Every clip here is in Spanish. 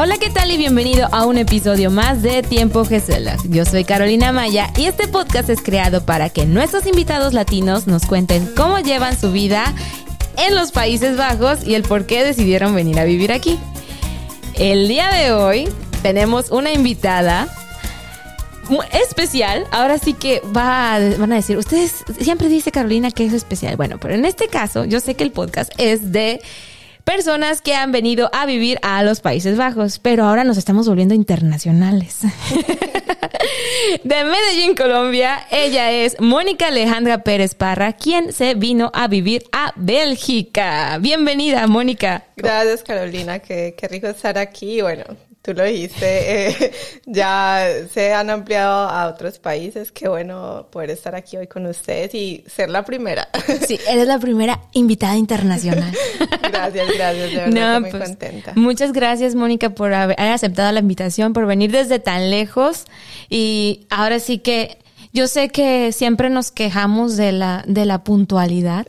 Hola, ¿qué tal? Y bienvenido a un episodio más de Tiempo Gesela. Yo soy Carolina Maya y este podcast es creado para que nuestros invitados latinos nos cuenten cómo llevan su vida en los Países Bajos y el por qué decidieron venir a vivir aquí. El día de hoy tenemos una invitada especial. Ahora sí que va, van a decir, ustedes siempre dice Carolina que es especial. Bueno, pero en este caso yo sé que el podcast es de personas que han venido a vivir a los Países Bajos, pero ahora nos estamos volviendo internacionales. de Medellín, Colombia, ella es Mónica Alejandra Pérez Parra, quien se vino a vivir a Bélgica. Bienvenida, Mónica. Gracias, Carolina, qué, rico estar aquí. Bueno, tú lo dijiste, eh, ya se han ampliado a otros países. Qué bueno poder estar aquí hoy con ustedes y ser la primera. Sí, eres la primera invitada internacional. Gracias, gracias, de verdad muy pues, contenta. Muchas gracias, Mónica, por haber aceptado la invitación, por venir desde tan lejos. Y ahora sí que yo sé que siempre nos quejamos de la, de la puntualidad.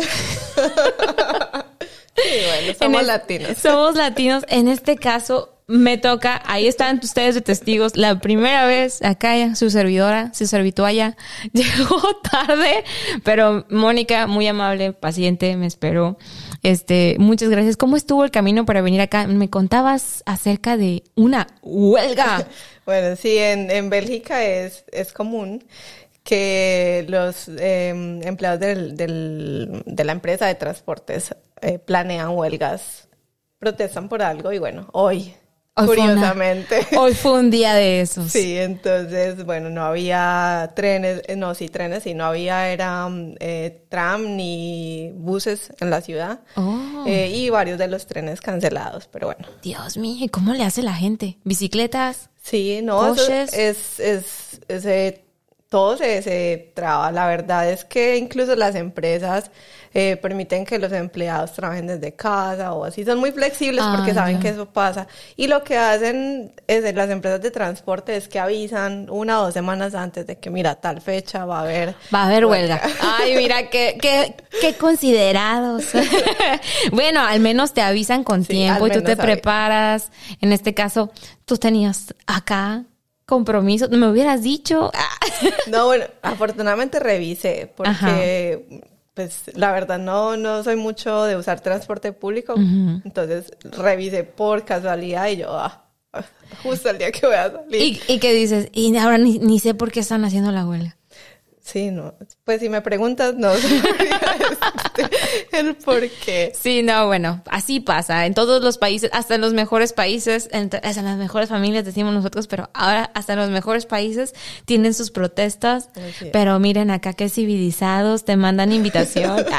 Sí, bueno, somos latinos. Somos latinos. En este caso, me toca, ahí están ustedes de testigos, la primera vez acá su servidora, su servitualla, llegó tarde, pero Mónica, muy amable, paciente, me esperó. Este, muchas gracias. ¿Cómo estuvo el camino para venir acá? Me contabas acerca de una huelga. bueno, sí, en, en Bélgica es, es común que los em, empleados del, del, de la empresa de transportes eh, planean huelgas, protestan por algo y bueno, hoy curiosamente. hoy fue un día de esos. Sí, entonces, bueno, no había trenes, eh, no, sí trenes, sí, no había, era eh, tram ni buses en la ciudad. Oh. Y varios de los trenes cancelados, pero bueno. Dios mío, ¿y cómo le hace la gente? ¿Bicicletas? Sí, no, es, es, es, todo se, se traba. La verdad es que incluso las empresas eh, permiten que los empleados trabajen desde casa o así. Son muy flexibles porque ah, saben que eso pasa. Y lo que hacen es, las empresas de transporte es que avisan una o dos semanas antes de que, mira, tal fecha va a haber... Va a haber huelga. Ay, mira, qué, qué, qué considerados. bueno, al menos te avisan con tiempo y tú te preparas. En este caso, tú tenías acá compromiso, me hubieras dicho. no, bueno, afortunadamente revisé porque pues la verdad no, no soy mucho de usar transporte público, entonces revisé por casualidad y yo, ah, justo el día que voy a salir. ¿Y, y qué dices? Y ahora ni, ni sé por qué están haciendo la huelga. Sí, no. Pues si me preguntas, no el por qué. Sí, no, bueno, así pasa. En todos los países, hasta en los mejores países, hasta en las mejores familias decimos nosotros, pero ahora hasta en los mejores países tienen sus protestas. Pero miren acá qué civilizados, te mandan invitación.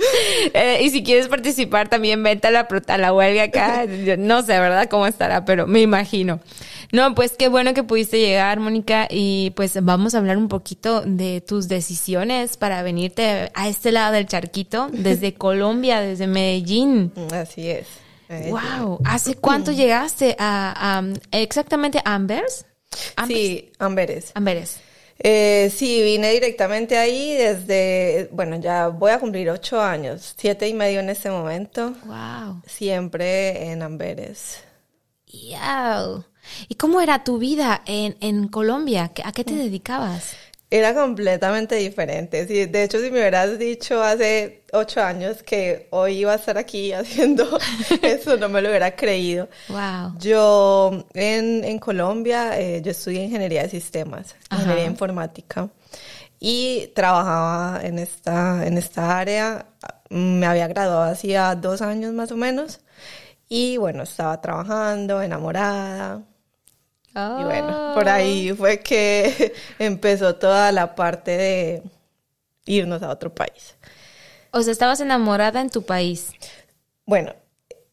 Eh, y si quieres participar también vete a la, a la huelga acá. No sé, ¿verdad? ¿Cómo estará? Pero me imagino. No, pues qué bueno que pudiste llegar, Mónica, y pues vamos a hablar un poquito de tus decisiones para venirte a este lado del charquito, desde Colombia, desde Medellín. Así es. Wow, ¿hace cuánto llegaste a, exactamente a Ambers? Sí, Amberes. Amberes. Eh, sí, vine directamente ahí desde, bueno, ya voy a cumplir ocho años, siete y medio en este momento. Wow. Siempre en Amberes. Wow. ¿Y cómo era tu vida en, en Colombia? ¿A qué te mm. dedicabas? Era completamente diferente. Sí, de hecho, si me hubieras dicho hace ocho años que hoy iba a estar aquí haciendo eso, no me lo hubiera creído. Wow. Yo en, en Colombia, eh, yo estudié ingeniería de sistemas, ingeniería informática, y trabajaba en esta, en esta área. Me había graduado hacía dos años más o menos. Y bueno, estaba trabajando, enamorada, y bueno, por ahí fue que empezó toda la parte de irnos a otro país. O sea, estabas enamorada en tu país. Bueno,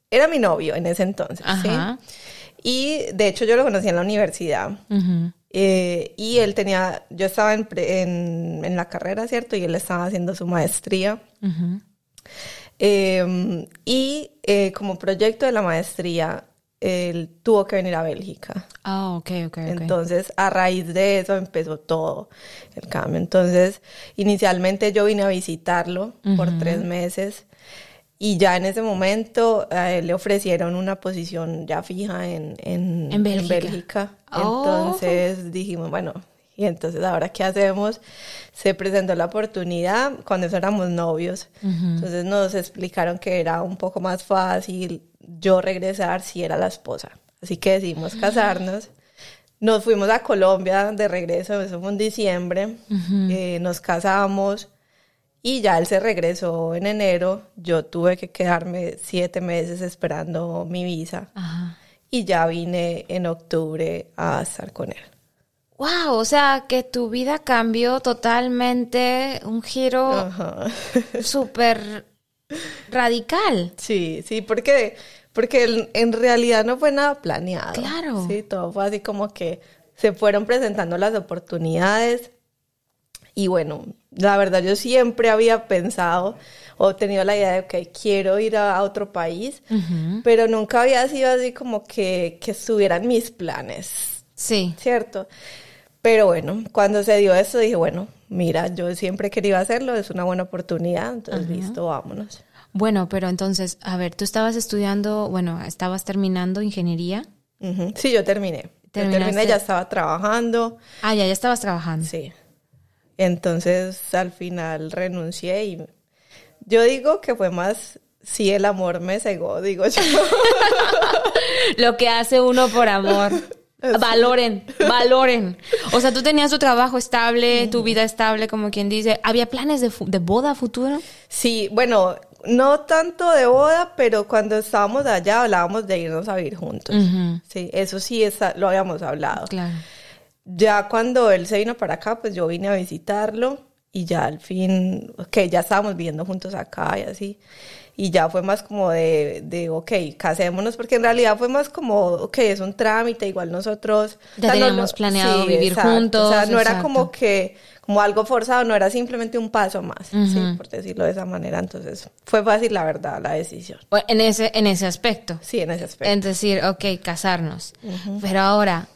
era mi novio en ese entonces, ¿sí? Y de hecho yo lo conocí en la universidad. Eh, y él tenía, yo estaba en, en, la carrera, ¿cierto? Y él estaba haciendo su maestría. Em, y eh, como proyecto de la maestría, él tuvo que venir a Bélgica. Ah, ok, ok. Entonces, a raíz de eso empezó todo el cambio. Entonces, inicialmente yo vine a visitarlo por tres meses Y ya en ese momento eh, le ofrecieron una posición ya fija en, en, En Bélgica. Bélgica. Oh. Entonces dijimos, bueno, y entonces ahora qué hacemos? Se presentó la oportunidad cuando éramos novios. Entonces nos explicaron que era un poco más fácil yo regresar si era la esposa. Así que decidimos casarnos. Nos fuimos a Colombia de regreso, eso fue en diciembre. Eh, nos casamos y ya él se regresó en enero. Yo tuve que quedarme siete meses esperando mi visa Ajá. y ya vine en octubre a estar con él. Wow, o sea que tu vida cambió totalmente, un giro súper radical. Sí, sí, porque, porque en- realidad no fue nada planeado. Claro. Sí, todo fue así como que se fueron presentando las oportunidades. Y bueno, la verdad yo siempre había pensado o tenido la idea de, ok, quiero ir a, a otro país, pero nunca había sido así como que, que estuvieran mis planes, Sí. ¿cierto? Pero bueno, cuando se dio eso dije, bueno, mira, yo siempre quería hacerlo, es una buena oportunidad, entonces listo, vámonos. Bueno, pero entonces, a ver, tú estabas estudiando, bueno, estabas terminando ingeniería. Sí, yo terminé. Yo terminé, ya estaba trabajando. Ah, ya, ya estabas trabajando. Sí. Entonces, al final renuncié y yo digo que fue más si el amor me cegó, digo yo. Lo que hace uno por amor. Valoren, valoren. O sea, tú tenías tu trabajo estable, tu vida estable, como quien dice. ¿Había planes de, de boda futuro? Sí, bueno, no tanto de boda, pero cuando estábamos allá hablábamos de irnos a vivir juntos. Sí, eso sí está- lo habíamos hablado. Claro. Ya cuando él se vino para acá, pues yo vine a visitarlo y ya al fin, ok, ya estábamos viviendo juntos acá y así. Y ya fue más como de, de, ok, casémonos, porque en realidad fue más como, ok, es un trámite, igual nosotros... Ya teníamos planeado vivir juntos, O sea, no era como que, como algo forzado, no era simplemente un paso más, sí, por decirlo de esa manera. Entonces, fue fácil, la verdad, la decisión. O- En ese, en ese aspecto. Sí, en ese aspecto. En decir, ok, casarnos. Pero ahora,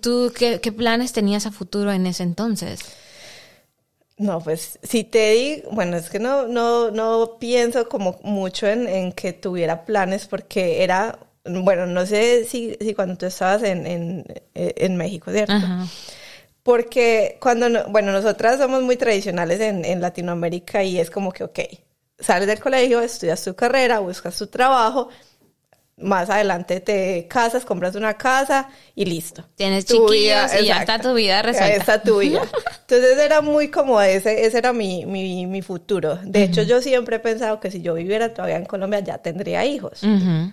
¿tú qué, qué planes tenías a futuro en ese entonces? No, pues si te digo, bueno, es que no, no, no pienso como mucho en, en que tuviera planes porque era, bueno, no sé si, si cuando tú estabas en, en, eh, en México, ¿cierto? Ajá. Porque cuando, no- bueno, nosotras somos muy tradicionales en, en Latinoamérica y es como que, ok, sales del colegio, estudias tu carrera, buscas tu trabajo, más adelante te casas, compras una casa y listo. Tienes Tu chiquillos y ya está tu vida Ya resuelta. está tu vida. Entonces era muy como ese, ese era mi, mi, mi futuro. De hecho, yo siempre he pensado que si yo viviera todavía en Colombia ya tendría hijos. Ujú.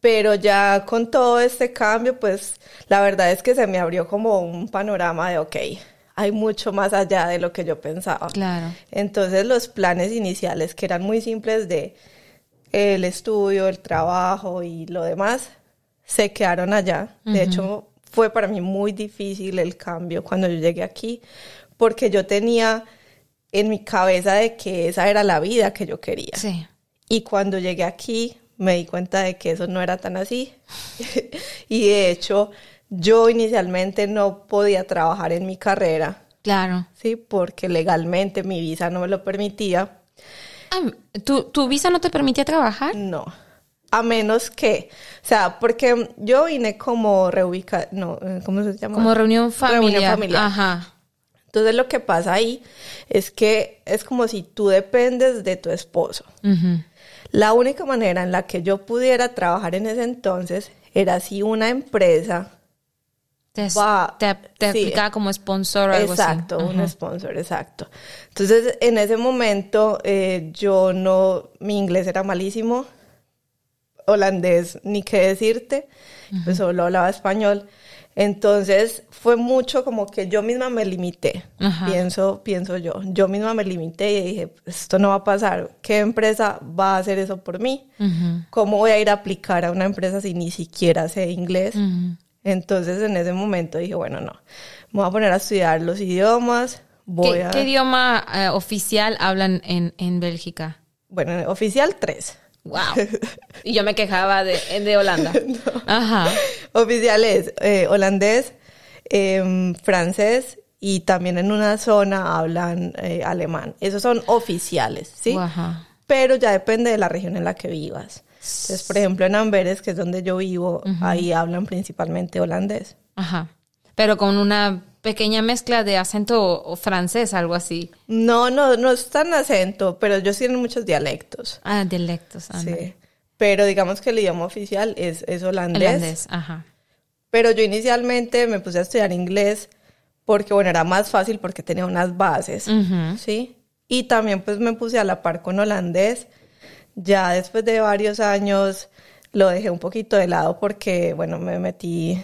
Pero ya con todo este cambio, pues la verdad es que se me abrió como un panorama de, ok, hay mucho más allá de lo que yo pensaba. Claro. Entonces los planes iniciales, que eran muy simples de el estudio, el trabajo y lo demás, se quedaron allá. De hecho, fue para mí muy difícil el cambio cuando yo llegué aquí, porque yo tenía en mi cabeza de que esa era la vida que yo quería. Sí. Y cuando llegué aquí me di cuenta de que eso no era tan así. y de hecho, yo inicialmente no podía trabajar en mi carrera, Claro. ¿sí? Porque legalmente mi visa no me lo permitía. Ah, ¿tu, ¿Tu visa no te permitía trabajar? No. A menos que, o sea, porque yo vine como reubica, no, eh, ¿cómo se llama? Como reunión familiar. Reunión familiar. Ajá. Entonces lo que pasa ahí es que es como si tú dependes de tu esposo. La única manera en la que yo pudiera trabajar en ese entonces era si una empresa, Te, Va, te, te sí. aplicaba como sponsor o algo exacto, así. un Ajá. sponsor, exacto. Entonces en ese momento eh, yo no, mi inglés era malísimo, holandés ni qué decirte, pues solo hablaba español. Entonces fue mucho como que yo misma me limité, Ajá. pienso, pienso yo. Yo misma me limité y dije, esto no va a pasar. ¿Qué empresa va a hacer eso por mí? ¿Cómo voy a ir a aplicar a una empresa si ni siquiera sé inglés? Entonces en ese momento dije, bueno, no, me voy a poner a estudiar los idiomas, voy ¿Qué, a... qué idioma eh, oficial hablan en, en Bélgica? Bueno, oficial tres. Wow. Y yo me quejaba de, de Holanda. Ajá. Oficial es eh, holandés, em, francés y también en una zona hablan eh, alemán. Esos son oficiales, ¿sí? Ajá. pero ya depende de la región en la que vivas. Entonces, por ejemplo, en Amberes, que es donde yo vivo, ahí hablan principalmente holandés. Ajá. Pero con una pequeña mezcla de acento francés, algo así. No, no, no es tan acento, pero ellos tienen muchos dialectos. Ah, dialectos, Sí. Pero digamos que el idioma oficial es, es holandés. Holandés, ajá. Pero yo inicialmente me puse a estudiar inglés porque, bueno, era más fácil porque tenía unas bases, Ujú. ¿sí? Y también pues me puse a la par con holandés. Ya después de varios años lo dejé un poquito de lado porque, bueno, me metí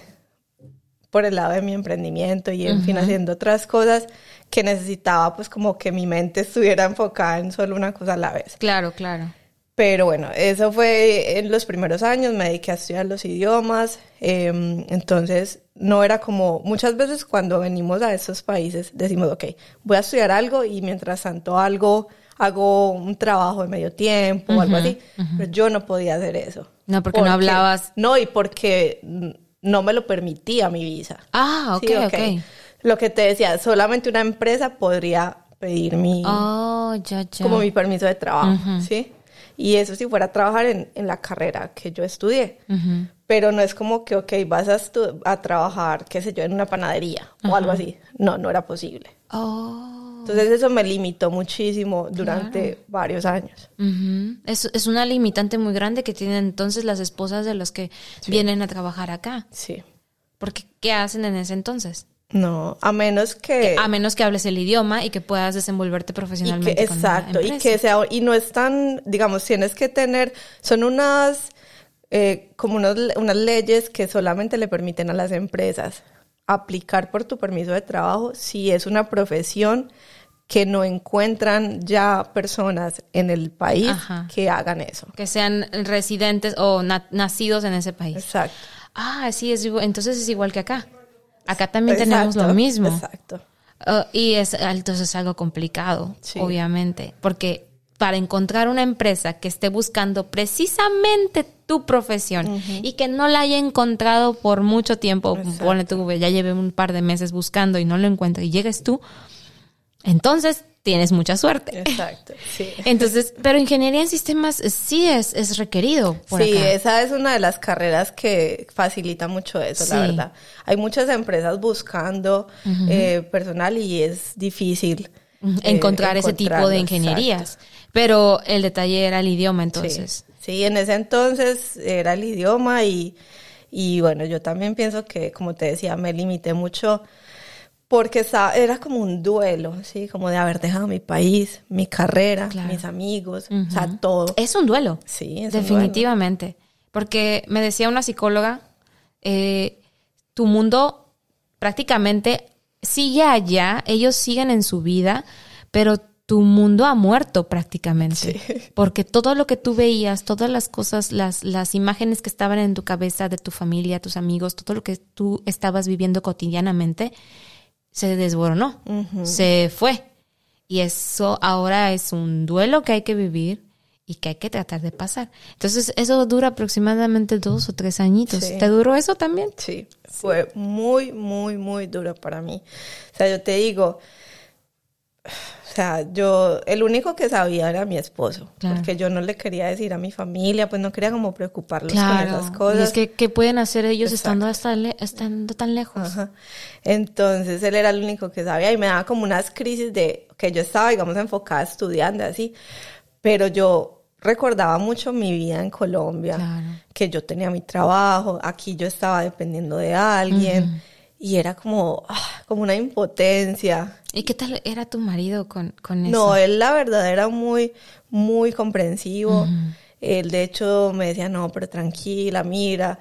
por el lado de mi emprendimiento y en fin haciendo otras cosas que necesitaba pues como que mi mente estuviera enfocada en solo una cosa a la vez. Claro, claro. Pero bueno, eso fue en los primeros años, me dediqué a estudiar los idiomas, eh, entonces no era como, muchas veces cuando venimos a estos países decimos, ok, voy a estudiar algo y mientras tanto algo, hago un trabajo de medio tiempo o algo así, pero yo no podía hacer eso. No, porque no hablabas- No, y porque no me lo permitía mi visa. Ah, ok, Sí, ok. Lo que te decía, solamente una empresa podría pedir mi, Oh, ya, ya. como mi permiso de trabajo, ¿sí? Y eso si fuera a trabajar en, en la carrera que yo estudié. Pero no es como que, ok, vas a, a trabajar, qué sé yo, en una panadería o algo así. No, no era posible. Oh. Entonces eso me limitó muchísimo durante varios años. Es, es una limitante muy grande que tienen entonces las esposas de los que vienen a trabajar acá. Sí. Porque, ¿qué hacen en ese entonces? No, a menos que... A menos que hables el idioma y que puedas desenvolverte y profesionalmente que, con una exacto, y que sea, y no es tan, digamos, tienes que tener, son unas, eh, como unos- unas leyes que solamente le permiten a las empresas aplicar por tu permiso de trabajo si es una profesión que no encuentran ya personas en el país Ajá. que hagan eso. Que sean residentes o na- nacidos en ese país. Exacto. Ah, sí, es. Entonces es igual que acá. Acá también tenemos lo mismo. Exacto. Uh, y es entonces es algo complicado, Sí. obviamente, porque para encontrar una empresa que esté buscando precisamente tu profesión y que no la haya encontrado por mucho tiempo, Exacto. ponle tú, ya llevé un par de meses buscando y no lo encuentro y llegues tú, entonces tienes mucha suerte. Exacto. Sí. Entonces, pero ingeniería en sistemas sí es, es requerido por sí, acá. esa es una de las carreras que facilita mucho eso, la Sí. verdad. Hay muchas empresas buscando eh, personal y es difícil eh, encontrar ese tipo de ingenierías. Pero el detalle era el idioma, exacto. entonces. Sí. Sí, en ese entonces era el idioma y, y bueno, yo también pienso que, como te decía, me limité mucho porque estaba- era como un duelo, ¿sí? Como de haber dejado mi país, mi carrera, Claro. mis amigos, o sea, todo. Es un duelo. Sí, es un Definitivamente. Porque me decía una psicóloga, eh, tu mundo prácticamente sigue allá, ellos siguen en su vida, pero tu mundo ha muerto prácticamente. Porque todo lo que tú veías, todas las cosas, las, las imágenes que estaban en tu cabeza de tu familia, tus amigos, todo lo que tú estabas viviendo cotidianamente, se desboronó, se fue. Y eso ahora es un duelo que hay que vivir y que hay que tratar de pasar. Entonces, eso dura aproximadamente dos o tres añitos. Sí. ¿Te duró eso también? Sí, fue muy, muy, muy duro para mí. O sea, yo te digo, o sea, yo, el único que sabía era mi esposo, Claro. porque yo no le quería decir a mi familia, pues no quería como preocuparlos con esas Y cosas. es que, ¿qué pueden hacer ellos Exacto. estando, hasta le- estando tan lejos? Ajá. Entonces él era el único que sabía y me daba como unas crisis de que yo estaba, digamos, enfocada estudiando así, pero yo recordaba mucho mi vida en Colombia, Claro. que yo tenía mi trabajo, aquí yo estaba dependiendo de alguien y era como, ah, como una impotencia. ¿Y qué tal era tu marido con, con eso? No, él la verdad era muy, muy comprensivo. Él de hecho me decía, no, pero tranquila, mira,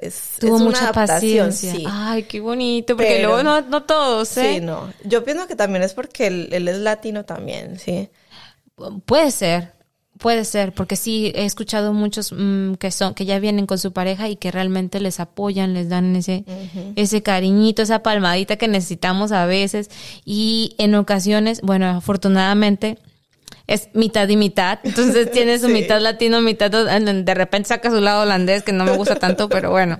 es- Tuvo es una mucha adaptación, paciencia. sí. Ay, qué bonito, porque Pero- luego no, no todos, ¿eh? Sí, no. Yo pienso que también es porque él, él es latino también, sí. Puede ser, puede ser, porque sí he escuchado muchos mm, que son que ya vienen con su pareja y que realmente les apoyan, les dan ese ese cariñito, esa palmadita que necesitamos a veces. Y en ocasiones, bueno, afortunadamente es mitad y mitad, entonces tiene su Sí. mitad latino, mitad de repente saca su lado holandés que no me gusta tanto, pero bueno,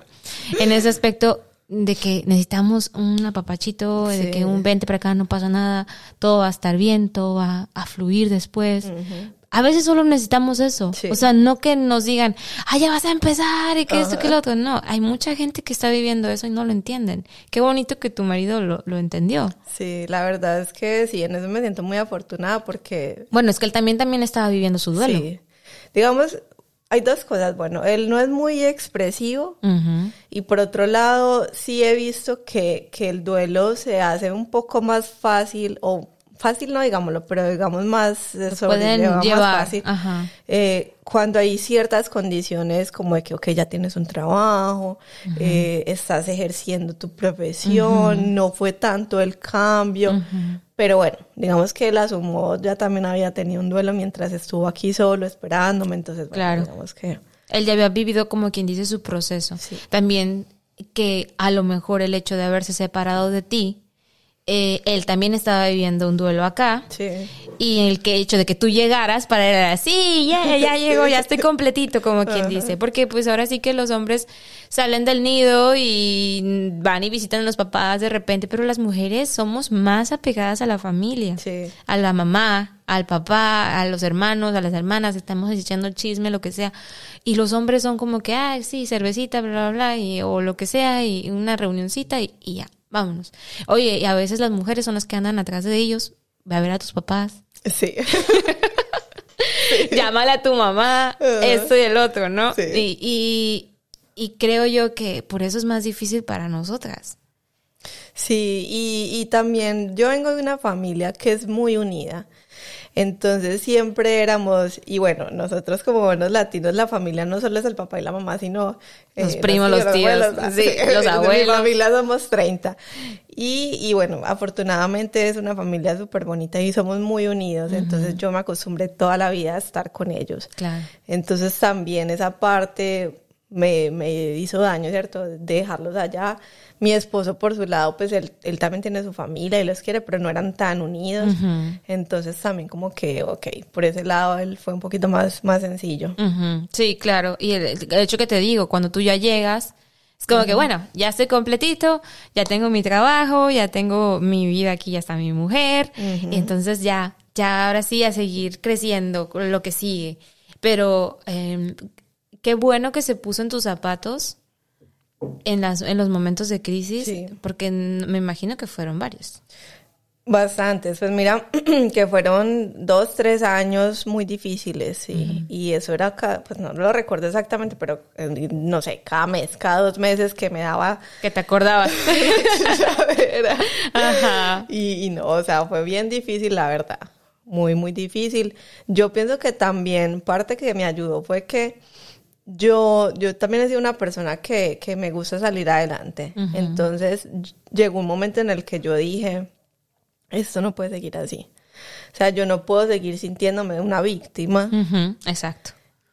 en ese aspecto de que necesitamos un apapachito, de que un vente para acá, no pasa nada, todo va a estar bien, todo va a fluir después. A veces solo necesitamos eso. Sí. O sea, no que nos digan, ah, ya vas a empezar y que esto, que lo otro. No, hay mucha gente que está viviendo eso y no lo entienden. Qué bonito que tu marido lo, lo entendió. Sí, la verdad es que sí, en eso me siento muy afortunada porque Bueno, es que él también, también estaba viviendo su duelo. Sí. Digamos, hay dos cosas. Bueno, él no es muy expresivo y por otro lado, sí he visto que, que el duelo se hace un poco más fácil o fácil no digámoslo, pero digamos más pueden más llevar. fácil. Ajá. Eh, cuando hay ciertas condiciones como de que, ok, ya tienes un trabajo, eh, estás ejerciendo tu profesión, no fue tanto el cambio, pero bueno, digamos que él asumió, ya también había tenido un duelo mientras estuvo aquí solo esperándome, entonces, bueno, Claro. digamos que... Él ya había vivido como quien dice su proceso. Sí. También que a lo mejor el hecho de haberse separado de ti, eh, él también estaba viviendo un duelo acá. Sí. Y el que hecho de que tú llegaras para él era, sí, ya, ya llegó, ya estoy completito, como quien dice. Porque pues ahora sí que los hombres salen del nido y van y visitan a los papás de repente, pero las mujeres somos más apegadas a la familia. Sí. A la mamá, al papá, a los hermanos, a las hermanas, estamos echando chisme, lo que sea. Y los hombres son como que, ah, sí, cervecita, bla, bla, bla, y, o lo que sea, y una reunioncita y, y ya, vámonos. Oye, y a veces las mujeres son las que andan atrás de ellos, ve a ver a tus papás, Sí. llámale a tu mamá, esto y el otro, ¿no? Sí. Y, y, y creo yo que por eso es más difícil para nosotras. Sí, y, y también yo vengo de una familia que es muy unida. Entonces siempre éramos, y bueno, nosotros como buenos latinos, la familia no solo es el papá y la mamá, sino Los primos, los tíos, sí, los En abuelos. mi familia somos 30. Y, y bueno, afortunadamente es una familia súper bonita y somos muy unidos. Entonces yo me acostumbré toda la vida a estar con ellos. Claro. Entonces también esa parte me, me hizo daño, ¿cierto? De dejarlos allá. Mi esposo, por su lado, pues él, él también tiene su familia y los quiere, pero no eran tan unidos. Entonces también como que, ok, por ese lado él fue un poquito más, más sencillo. Sí, claro. Y el, el hecho que te digo, cuando tú ya llegas, es como que, bueno, ya estoy completito, ya tengo mi trabajo, ya tengo mi vida aquí, ya está mi mujer. Y entonces ya, ya ahora sí a seguir creciendo con lo que sigue. Pero eh, qué bueno que se puso en tus zapatos en, las, en los momentos de crisis, Sí. porque me imagino que fueron varios. Bastantes, pues mira, que fueron dos, tres años muy difíciles, sí. Y eso era, cada, pues no lo recuerdo exactamente, pero eh, no sé, cada mes, cada dos meses que me daba Que te acordabas. Ajá. Y, y no, o sea, fue bien difícil, la verdad. Muy, muy difícil. Yo pienso que también parte que me ayudó fue que yo, yo también he sido una persona que, que me gusta salir adelante. Entonces ll- llegó un momento en el que yo dije, esto no puede seguir así. O sea, yo no puedo seguir sintiéndome una víctima Exacto.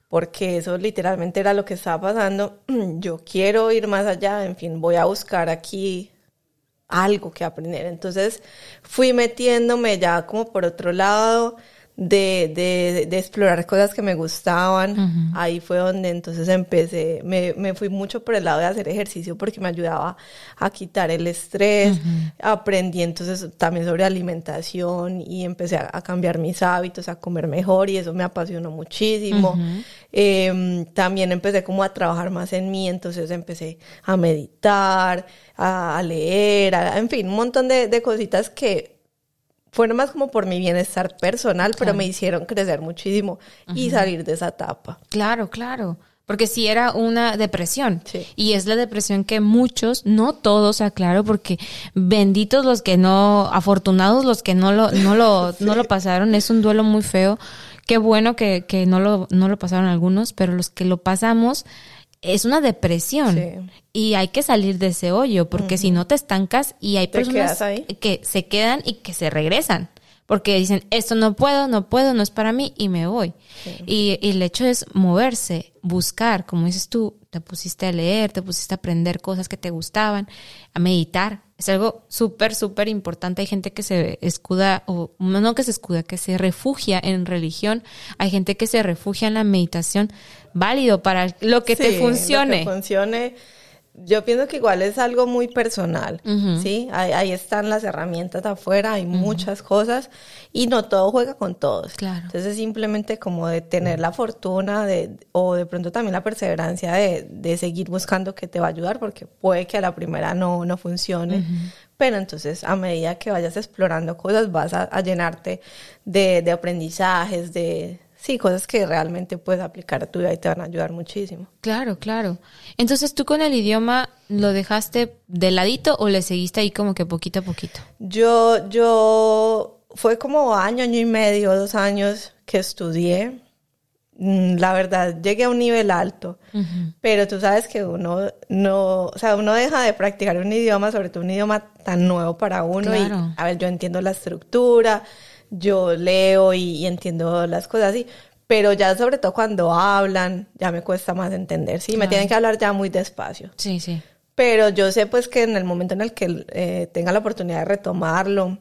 porque eso literalmente era lo que estaba pasando. Yo quiero ir más allá, en fin, voy a buscar aquí algo que aprender. Entonces fui metiéndome ya como por otro lado de, de, de explorar cosas que me gustaban. Ahí fue donde entonces empecé, me, me fui mucho por el lado de hacer ejercicio porque me ayudaba a quitar el estrés. Aprendí entonces también sobre alimentación y empecé a, a cambiar mis hábitos, a comer mejor y eso me apasionó muchísimo. Em, también empecé como a trabajar más en mí, entonces empecé a meditar, a, a leer, a- en fin, un montón de, de cositas que fueron más como por mi bienestar personal, pero me hicieron crecer muchísimo y salir de esa etapa. Claro, claro. Porque sí era una depresión. Sí. Y es la depresión que muchos, no todos, aclaro, porque benditos los que no, afortunados los que no lo, no lo, no lo pasaron. Es un duelo muy feo. Qué bueno que, que no lo, no lo pasaron algunos, pero los que lo pasamos, es una depresión. Sí. Y hay que salir de ese hoyo, porque si no te estancas y hay personas que se quedan y que se regresan. Porque dicen, esto no puedo, no puedo, no es para mí y me voy. Y, y el hecho es moverse, buscar, como dices tú, te pusiste a leer, te pusiste a aprender cosas que te gustaban, a meditar. Es algo súper, súper importante. Hay gente que se escuda, o no que se escuda, que se refugia en religión. Hay gente que se refugia en la meditación. Válido para lo que Sí, te funcione. Lo que funcione. yo pienso que igual es algo muy personal, ¿sí? Ahí, están las herramientas afuera, hay muchas cosas y no todo juega con todos. Claro. Entonces simplemente como de tener la fortuna de, o de pronto también la perseverancia de, de, seguir buscando que te va a ayudar porque puede que a la primera no, no funcione, pero entonces a medida que vayas explorando cosas vas a, a llenarte de, de aprendizajes, de sí, cosas que realmente puedes aplicar a tu vida y te van a ayudar muchísimo. Claro, claro. Entonces, ¿tú con el idioma lo dejaste de ladito o le seguiste ahí como que poquito a poquito? Yo, yo, fue como año, año y medio, dos años que estudié. Mm, la verdad, llegué a un nivel alto, pero tú sabes que uno no, o sea, uno deja de practicar un idioma, sobre todo un idioma tan nuevo para uno. Y, a ver, yo entiendo la estructura, yo leo y, entiendo las cosas así, pero ya sobre todo cuando hablan, ya me cuesta más entender, sí, me tienen que hablar ya muy despacio. Sí, sí. Pero yo sé pues que en el momento en el que eh, tenga la oportunidad de retomarlo,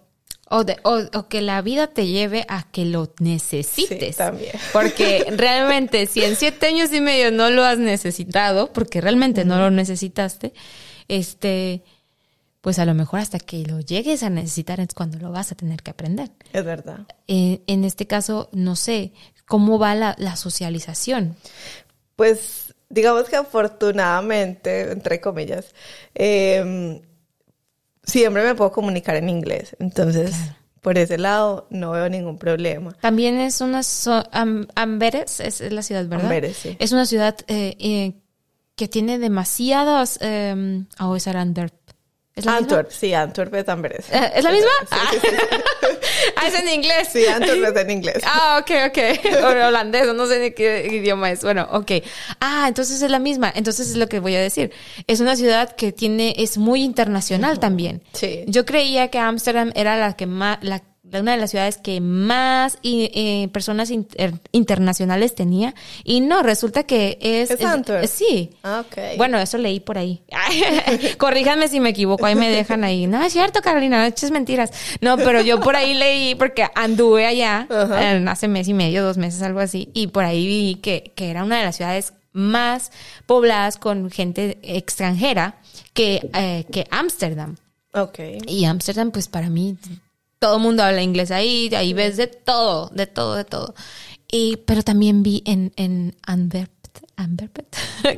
o, de, o, que la vida te lleve a que lo necesites. Sí, también. Porque realmente, si en siete años y medio no lo has necesitado, porque realmente no lo necesitaste, este, pues a lo mejor hasta que lo llegues a necesitar es cuando lo vas a tener que aprender. Es verdad. Eh, en este caso, no sé, ¿cómo va la, socialización? Pues digamos que afortunadamente, entre comillas, em, siempre me puedo comunicar en inglés. Entonces, por ese lado, no veo ningún problema. También es una... Amberes es, la ciudad, ¿verdad? Amberes, sí. Es una ciudad eh, eh, que tiene demasiadas... Eh, oh, es ¿Es Antwerp, sí, Antwerp es Amberes. Eh, ¿Es la misma? ah, es en inglés. Sí, Antwerp es en inglés. Ah, ok, ok. O holandés, no sé ni qué idioma es. Bueno, ok. Ah, entonces es la misma. Entonces es lo que voy a decir. Es una ciudad que tiene, es muy internacional también. Sí. Yo creía que Ámsterdam era la que más, la una de las ciudades que más eh, personas internacionales tenía. Y no, resulta que es... ¿Es, sí. Ah, okay. Bueno, eso leí por ahí. Corríjanme si me equivoco, ahí me dejan ahí. No, es cierto, Carolina, no eches mentiras. No, pero yo por ahí leí, porque anduve allá hace mes y medio, dos meses, algo así, y por ahí vi que, que era una de las ciudades más pobladas con gente extranjera que, eh, que Ámsterdam. Ok. Y Ámsterdam, pues para mí todo el mundo habla inglés ahí, ahí ves de todo, de todo, de todo. Y, pero también vi en, en Antwerp, Antwerp,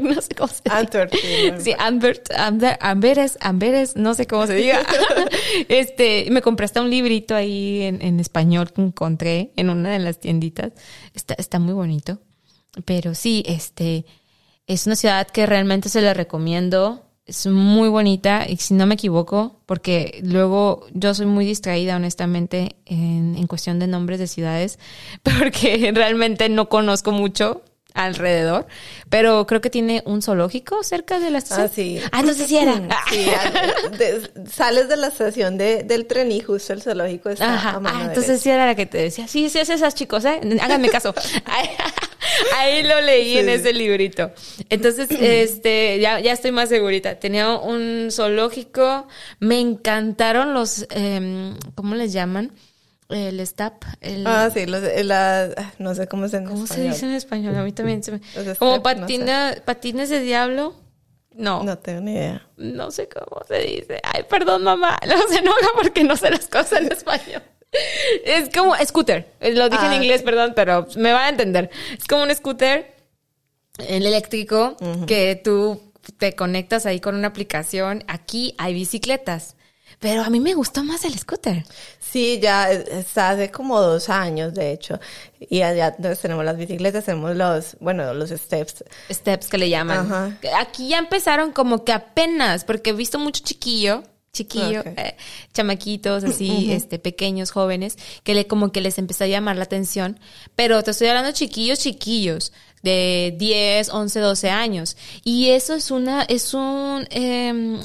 no sé cómo se dice. Antwerp. Sí, Antwerp, Amberes, Amberes, no sé cómo se diga. este, me compré hasta un librito ahí en, en, español que encontré en una de las tienditas. Está, está muy bonito. Pero sí, este, es una ciudad que realmente se la recomiendo es muy bonita y si no me equivoco, porque luego yo soy muy distraída honestamente en, en cuestión de nombres de ciudades, porque realmente no conozco mucho alrededor, pero creo que tiene un zoológico cerca de la estación. Ah, sí. Ah, entonces sí era. Sí, sales de la estación de, del tren y justo el zoológico está Ajá. A ah, entonces sí era la que te decía, sí, sí es esas chicos, ¿eh? Háganme caso. Ahí, lo leí en ese librito. Entonces, este, ya, ya estoy más segurita. Tenía un zoológico, me encantaron los, eh, ¿cómo les llaman? el stap. El... Ah, sí, los, la, no sé cómo se dice en ¿Cómo se dice en español? A mí también se me... Como patina, patines de diablo. No. No tengo ni idea. No sé cómo se dice. Ay, perdón, mamá. No se enoja porque no sé las cosas en español. Es como scooter. Lo dije en ah. inglés, perdón, pero me van a entender. Es como un scooter el eléctrico que tú te conectas ahí con una aplicación. Aquí hay bicicletas. Pero a mí me gustó más el scooter. Sí, ya está hace como dos años, de hecho. Y allá tenemos las bicicletas, tenemos los, bueno, los steps. Steps que le llaman. Aquí ya empezaron como que apenas, porque he visto mucho chiquillo chiquillo, eh, chamaquitos así, este, pequeños, jóvenes, que le, como que les empezó a llamar la atención. Pero te estoy hablando de chiquillos, chiquillos, de 10, 11, 12 años. Y eso es una, es un, eh,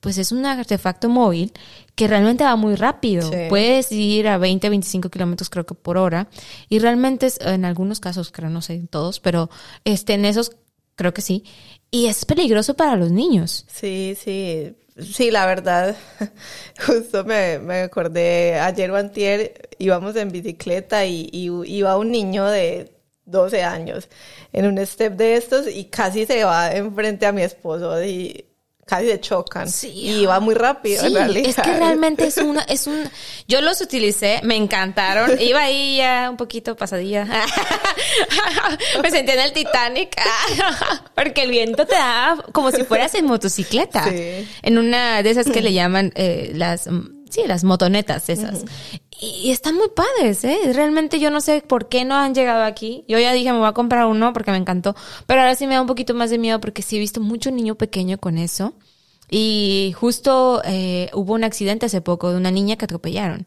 pues es un artefacto móvil que realmente va muy rápido. Puedes ir a 20, 25 kilómetros creo que por hora. Y realmente es, en algunos casos, creo, no sé en todos, pero este, en esos creo que sí. Y es peligroso para los niños. Sí, sí. Sí, la verdad, justo me, me acordé ayer o antier, íbamos en bicicleta y, y iba un niño de 12 años en un step de estos y casi se va enfrente a mi esposo y casi chocan. Sí. Y va muy rápido, Sí, es que realmente es una, es un, yo los utilicé, me encantaron, iba ahí ya un poquito pasadilla, me sentía en el Titanic, porque el viento te da como si fueras en motocicleta, Sí. en una de esas que le llaman eh, las, sí, las motonetas esas, y están muy padres, eh, realmente yo no sé por qué no han llegado aquí, yo ya dije me voy a comprar uno porque me encantó, pero ahora sí me da un poquito más de miedo porque sí he visto mucho niño pequeño con eso. Y justo eh, hubo un accidente hace poco de una niña que atropellaron.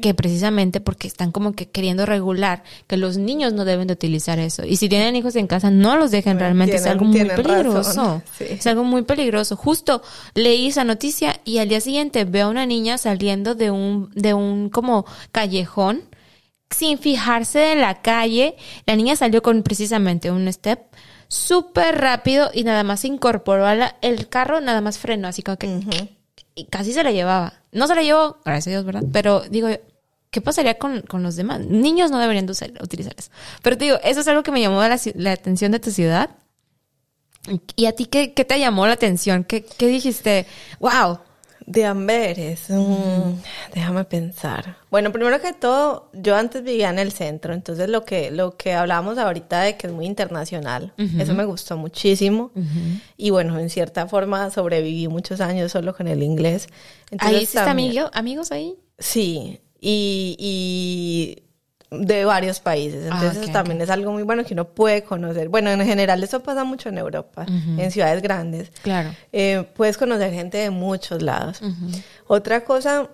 Que precisamente porque están como que queriendo regular que los niños no deben de utilizar eso. Y si tienen hijos en casa, no los dejen Bueno, realmente. es algo muy peligroso. sí. Es algo muy peligroso. Justo leí esa noticia y al día siguiente veo a una niña saliendo de un, de un como callejón sin fijarse en la calle. La niña salió con precisamente un step súper rápido y nada más se incorporó a la- el carro, nada más frenó, así como que y casi se la llevaba. No se la llevó, gracias a Dios, ¿verdad? Pero digo, ¿qué pasaría con, con los demás? Niños no deberían de usar- utilizar eso. Pero te digo, eso es algo que me llamó la, la atención de tu ciudad. ¿Y a ti qué, qué te llamó la atención? ¿Qué, qué dijiste? ¡Wow! De Amberes, mm, déjame pensar. Bueno, primero que todo, yo antes vivía en el centro, entonces lo que, lo que hablamos ahorita de que es muy internacional, eso me gustó muchísimo. Y bueno, en cierta forma sobreviví muchos años solo con el inglés. Entonces, ¿Ahí hiciste también- amigo- amigos ahí? Sí, y, y de varios países. Ah, Entonces también es algo muy bueno que uno puede conocer. Bueno, en general eso pasa mucho en Europa, en ciudades grandes. Claro. Eh, puedes conocer gente de muchos lados. Otra cosa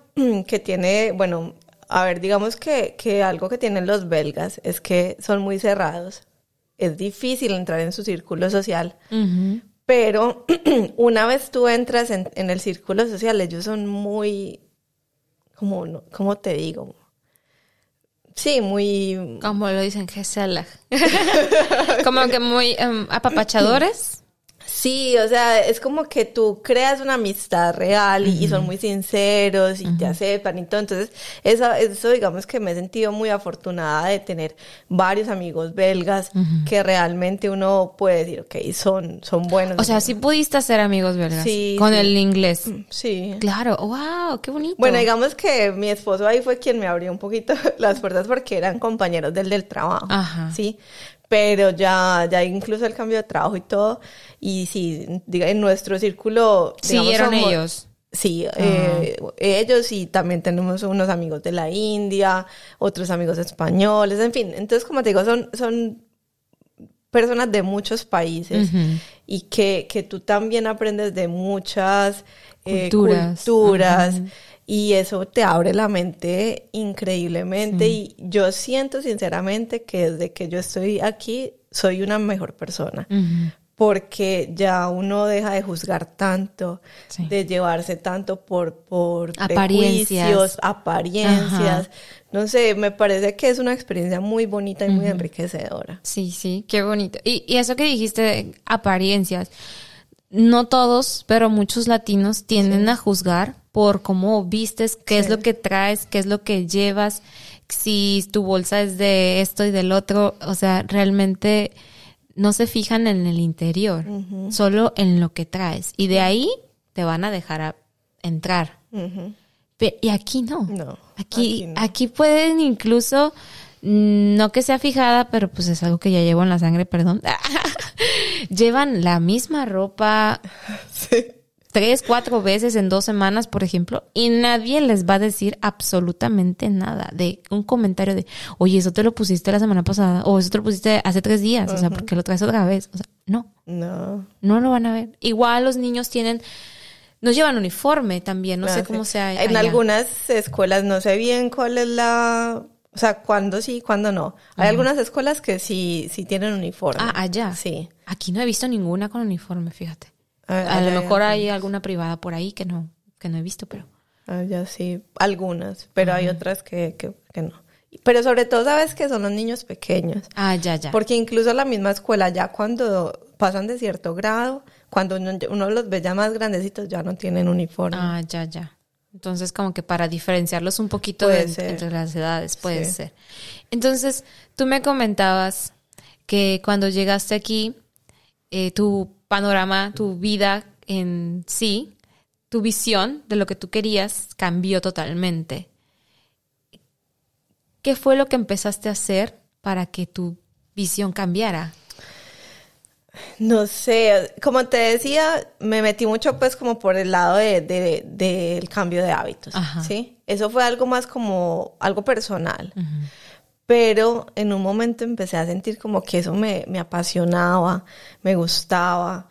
que tiene, bueno, a ver, digamos que, que algo que tienen los belgas es que son muy cerrados. Es difícil entrar en su círculo social. Pero una vez tú entras en, en el círculo social, ellos son muy, como, ¿cómo te digo? Sí, muy... Como lo dicen, Gesellag. como que muy em, apapachadores. Sí, o sea, es como que tú creas una amistad real y, son muy sinceros y te aceptan y todo. Entonces, eso, eso digamos que me he sentido muy afortunada de tener varios amigos belgas que realmente uno puede decir, ok, son, son buenos. O sea, sí pudiste hacer amigos belgas. Sí, Con sí. el inglés. Sí. Claro. ¡Wow! ¡Qué bonito! Bueno, digamos que mi esposo ahí fue quien me abrió un poquito las puertas porque eran compañeros del del trabajo. Ajá. Sí. Pero ya, ya incluso el cambio de trabajo y todo. Y sí, diga, en nuestro círculo. digamos, Siguieron somos- ellos. Sí, eh, ellos y también tenemos unos amigos de la India, otros amigos españoles, en fin. Entonces, como te digo, son, son personas de muchos países y que, que tú también aprendes de muchas eh, Culturas. culturas, y eso te abre la mente increíblemente y yo siento sinceramente que desde que yo estoy aquí soy una mejor persona porque ya uno deja de juzgar tanto, Sí. de llevarse tanto por, por Apariencias. prejuicios, apariencias. Ajá. No sé, me parece que es una experiencia muy bonita y muy enriquecedora. Sí, sí, qué bonito. Y, y eso que dijiste, de apariencias, no todos, pero muchos latinos tienden a juzgar por cómo vistes, qué es lo que traes, qué es lo que llevas, si tu bolsa es de esto y del otro, o sea, realmente no se fijan en el interior, solo en lo que traes. Y de ahí te van a dejar a- entrar. Y aquí no. No, Aquí, aquí aquí, no. pueden incluso, mm, no que sea fijada, pero pues es algo que ya llevo en la sangre, perdón. Llevan la misma ropa tres, cuatro veces en dos semanas, por ejemplo, y nadie les va a decir absolutamente nada de un comentario de, oye, eso te lo pusiste la semana pasada, o eso te lo pusiste hace tres días, o sea, porque lo traes otra vez. O sea, no. No. No lo van a ver. Igual los niños tienen, nos llevan uniforme también, no Ah, sé sí. cómo sea. En allá. algunas escuelas no sé bien cuál es la... O sea, cuándo sí, cuándo no. Hay algunas escuelas que sí, sí tienen uniforme. Ah, allá. Sí. Aquí no he visto ninguna con uniforme, fíjate. Ah, A lo mejor hay alguna privada por ahí que no, que no he visto, pero. Allá sí, algunas, pero hay otras que, que, que no. Pero sobre todo, ¿sabes que Son los niños pequeños. Ah, ya, ya. Porque incluso la misma escuela, ya cuando pasan de cierto grado, cuando uno, uno los ve ya más grandecitos, ya no tienen uniforme. Ah, ya, ya. Entonces, como que para diferenciarlos un poquito de- entre las edades, puede Sí. ser. Entonces, tú me comentabas que cuando llegaste aquí, eh, tu panorama, tu vida en sí, tu visión de lo que tú querías cambió totalmente. ¿Qué fue lo que empezaste a hacer para que tu visión cambiara? No sé, como te decía, me metí mucho pues como por el lado del de, de, cambio de hábitos, ¿sí? Eso fue algo más como algo personal. Pero en un momento empecé a sentir como que eso me, me apasionaba, me gustaba.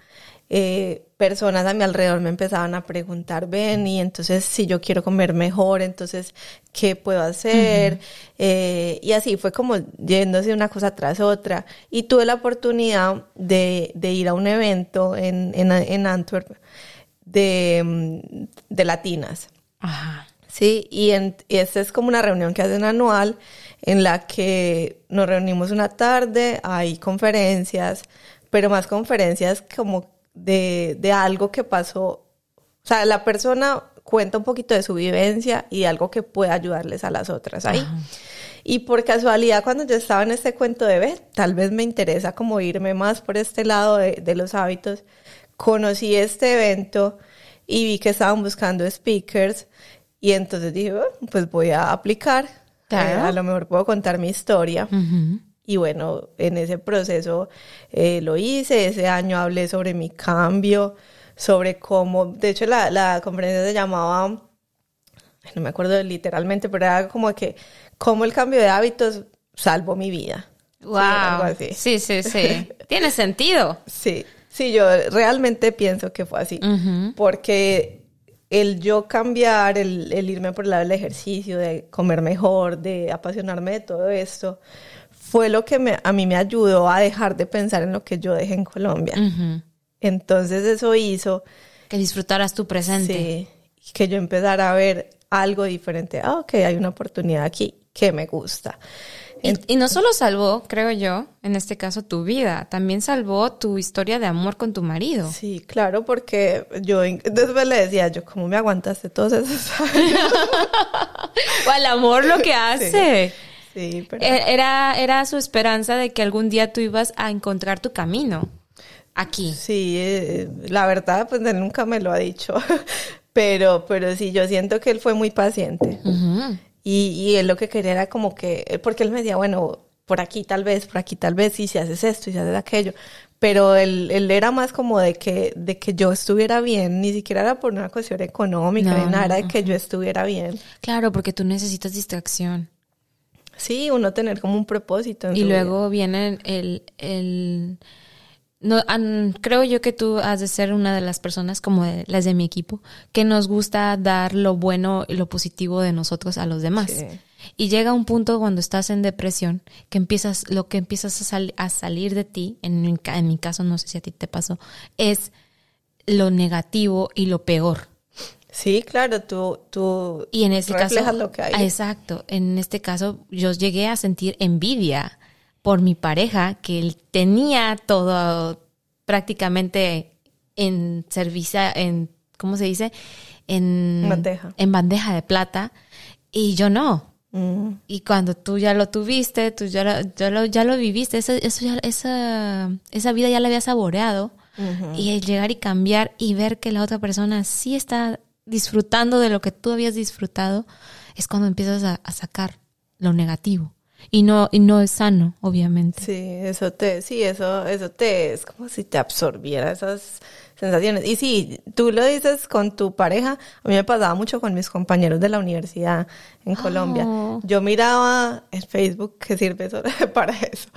Eh, personas a mi alrededor me empezaban a preguntar, ven, y entonces si yo quiero comer mejor, entonces, ¿qué puedo hacer? Eh, y así fue como yéndose una cosa tras otra. Y tuve la oportunidad de, de ir a un evento en, en, en Antwerp de, mm, de latinas. Ajá. Sí, y, en, y esta es como una reunión que hacen anual en la que nos reunimos una tarde, hay conferencias, pero más conferencias como de, de algo que pasó. O sea, la persona cuenta un poquito de su vivencia y algo que puede ayudarles a las otras ahí. Y por casualidad, cuando yo estaba en este cuento de ver, tal vez me interesa como irme más por este lado de, de los hábitos, conocí este evento y vi que estaban buscando speakers y entonces dije, pues voy a aplicar, eh, a lo mejor puedo contar mi historia. Y bueno, en ese proceso eh, lo hice, ese año hablé sobre mi cambio, sobre cómo, de hecho la, la conferencia se llamaba, no me acuerdo literalmente, pero era como que cómo el cambio de hábitos salvó mi vida. Wow. Sí, sí, sí. Tiene sentido. Sí, sí, yo realmente pienso que fue así, porque el yo cambiar, el, el irme por el lado del ejercicio, de comer mejor, de apasionarme de todo esto, fue lo que me, a mí me ayudó a dejar de pensar en lo que yo dejé en Colombia. Entonces eso hizo... Que disfrutaras tu presente. Sí, que yo empezara a ver algo diferente. Ah, ok, hay una oportunidad aquí que me gusta. Y, no solo salvó, creo yo, en este caso tu vida, también salvó tu historia de amor con tu marido. Sí, claro, porque yo después le decía, yo, ¿cómo me aguantaste todos esos años? o el amor lo que hace. Sí, pero... E-, era, era su esperanza de que algún día tú ibas a encontrar tu camino aquí. Sí, eh, la verdad, pues él nunca me lo ha dicho, pero, pero sí, yo siento que él fue muy paciente. Y, y él lo que quería era como que, porque él me decía, bueno, por aquí tal vez, por aquí tal vez, y si haces esto y si haces aquello. Pero él, él era más como de que, de que yo estuviera bien, ni siquiera era por una cuestión económica, ni nada, era de que yo estuviera bien. Claro, porque tú necesitas distracción. Sí, uno tener como un propósito. y luego viene el, el no, creo yo que tú has de ser una de las personas como las de mi equipo que nos gusta dar lo bueno y lo positivo de nosotros a los demás. Y llega un punto cuando estás en depresión que empiezas, lo que empiezas a, a salir de ti, en mi, en mi caso no sé si a ti te pasó, es lo negativo y lo peor. Sí, claro, tú, tú y en este caso, lo que hay. Exacto. En este caso, yo llegué a sentir envidia por mi pareja, que él tenía todo prácticamente en servicio, en, ¿cómo se dice? En bandeja. En bandeja de plata, y yo no. Mm. Y cuando tú ya lo tuviste, tú ya lo, ya lo, ya lo viviste, eso, eso ya, esa, esa vida ya la había saboreado. Y el llegar y cambiar y ver que la otra persona sí está disfrutando de lo que tú habías disfrutado, es cuando empiezas a, sacar lo negativo. Y no, y no es sano, obviamente. Sí, eso te, sí, eso, eso te, es como si te absorbiera esas sensaciones. Y sí, tú lo dices con tu pareja, a mí me pasaba mucho con mis compañeros de la universidad en Colombia. Oh. Yo miraba en Facebook que sirve eso, para eso.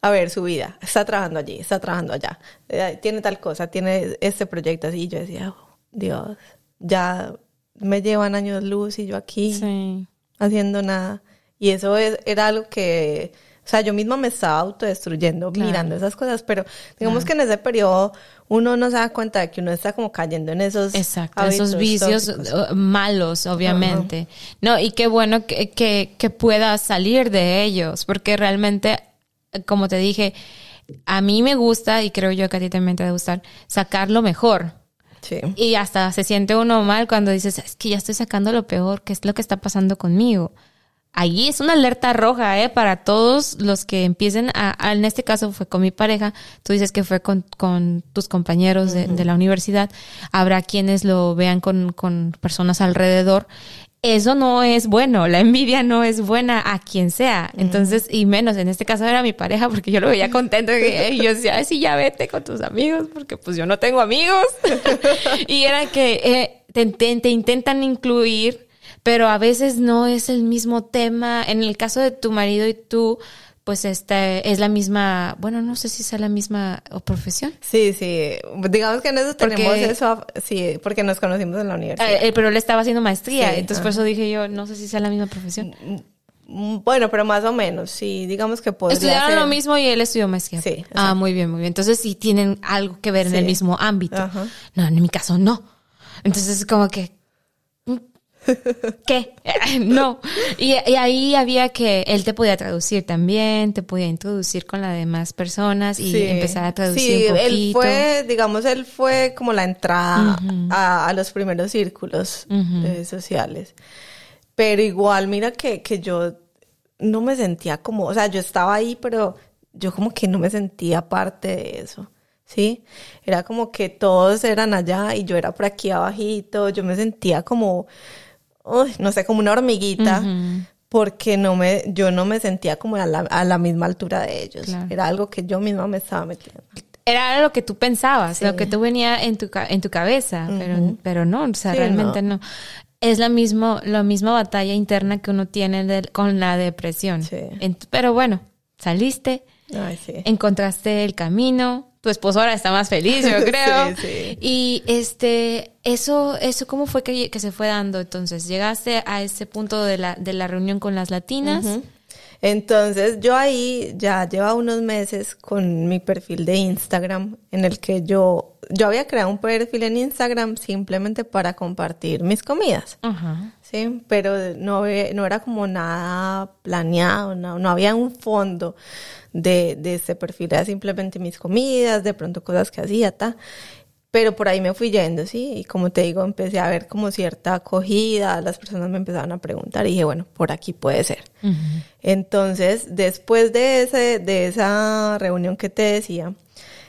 A ver, su vida, está trabajando allí, está trabajando allá, eh, tiene tal cosa, tiene este proyecto así. Y yo decía, oh, Dios, ya me llevan años luz y yo aquí haciendo nada. Y eso es, era algo que, o sea, yo misma me estaba autodestruyendo mirando esas cosas, pero digamos que en ese periodo uno no se da cuenta de que uno está como cayendo en esos Exacto, esos vicios uh, malos, obviamente. No, y qué bueno que, que, que puedas salir de ellos, porque realmente, como te dije, a mí me gusta, y creo yo que a ti también te va a gustar, sacar lo mejor. Y hasta se siente uno mal cuando dices, es que ya estoy sacando lo peor, ¿qué es lo que está pasando conmigo? Ahí es una alerta roja, ¿eh? Para todos los que empiecen a, en este caso fue con mi pareja, tú dices que fue con, con tus compañeros de, de, la universidad, habrá quienes lo vean con, con personas alrededor eso no es bueno, la envidia no es buena a quien sea. Entonces, y menos en este caso era mi pareja porque yo lo veía contento y yo decía, ay, sí, ya vete con tus amigos porque pues yo no tengo amigos. y era que eh, te, te, intentan incluir, pero a veces no es el mismo tema. En el caso de tu marido y tú, pues este es la misma, bueno, no sé si sea la misma profesión. Sí, sí, digamos que en eso tenemos eso, sí, porque nos conocimos en la universidad. Eh, eh, pero él estaba haciendo maestría, entonces por eso dije yo, no sé si sea la misma profesión. Mm, mm, bueno, pero más o menos, sí, digamos que podría Estudiaron lo mismo y él estudió maestría. Sí. Ah, muy bien, muy bien. Entonces sí tienen algo que ver en el mismo ámbito. No, en mi caso no. Entonces es como que, ¿Qué? no. Y, ahí había que él te podía traducir también, te podía introducir con las demás personas y empezar a traducir un poquito. Él fue, digamos, él fue como la entrada a, los primeros círculos eh, sociales. Pero igual, mira que, que yo no me sentía como, o sea, yo estaba ahí, pero yo como que no me sentía parte de eso. ¿sí? Era como que todos eran allá y yo era por aquí abajito, yo me sentía como, no sé, como una hormiguita, porque no me, yo no me sentía como a la, misma altura de ellos. Era algo que yo misma me estaba metiendo. Era lo que tú pensabas, lo que tú venía en tu, en tu cabeza, pero, pero no, o sea, realmente no. Es la, mismo, la misma batalla interna que uno tiene con la depresión. pero bueno, saliste, encontraste el camino, tu esposo ahora está más feliz, yo creo. Y este, eso, eso, ¿cómo fue que, se fue dando? Entonces, llegaste a ese punto de la, de la reunión con las latinas. Entonces, yo ahí ya lleva unos meses con mi perfil de Instagram, en el que yo, yo había creado un perfil en Instagram simplemente para compartir mis comidas. Sí, pero no, no era como nada planeado, no, no había un fondo de, de ese perfil, era simplemente mis comidas, de pronto cosas que hacía, ta. Pero por ahí me fui yendo, sí, y como te digo, empecé a ver como cierta acogida, las personas me empezaban a preguntar y dije, bueno, por aquí puede ser. Entonces, después de, ese, de esa reunión que te decía,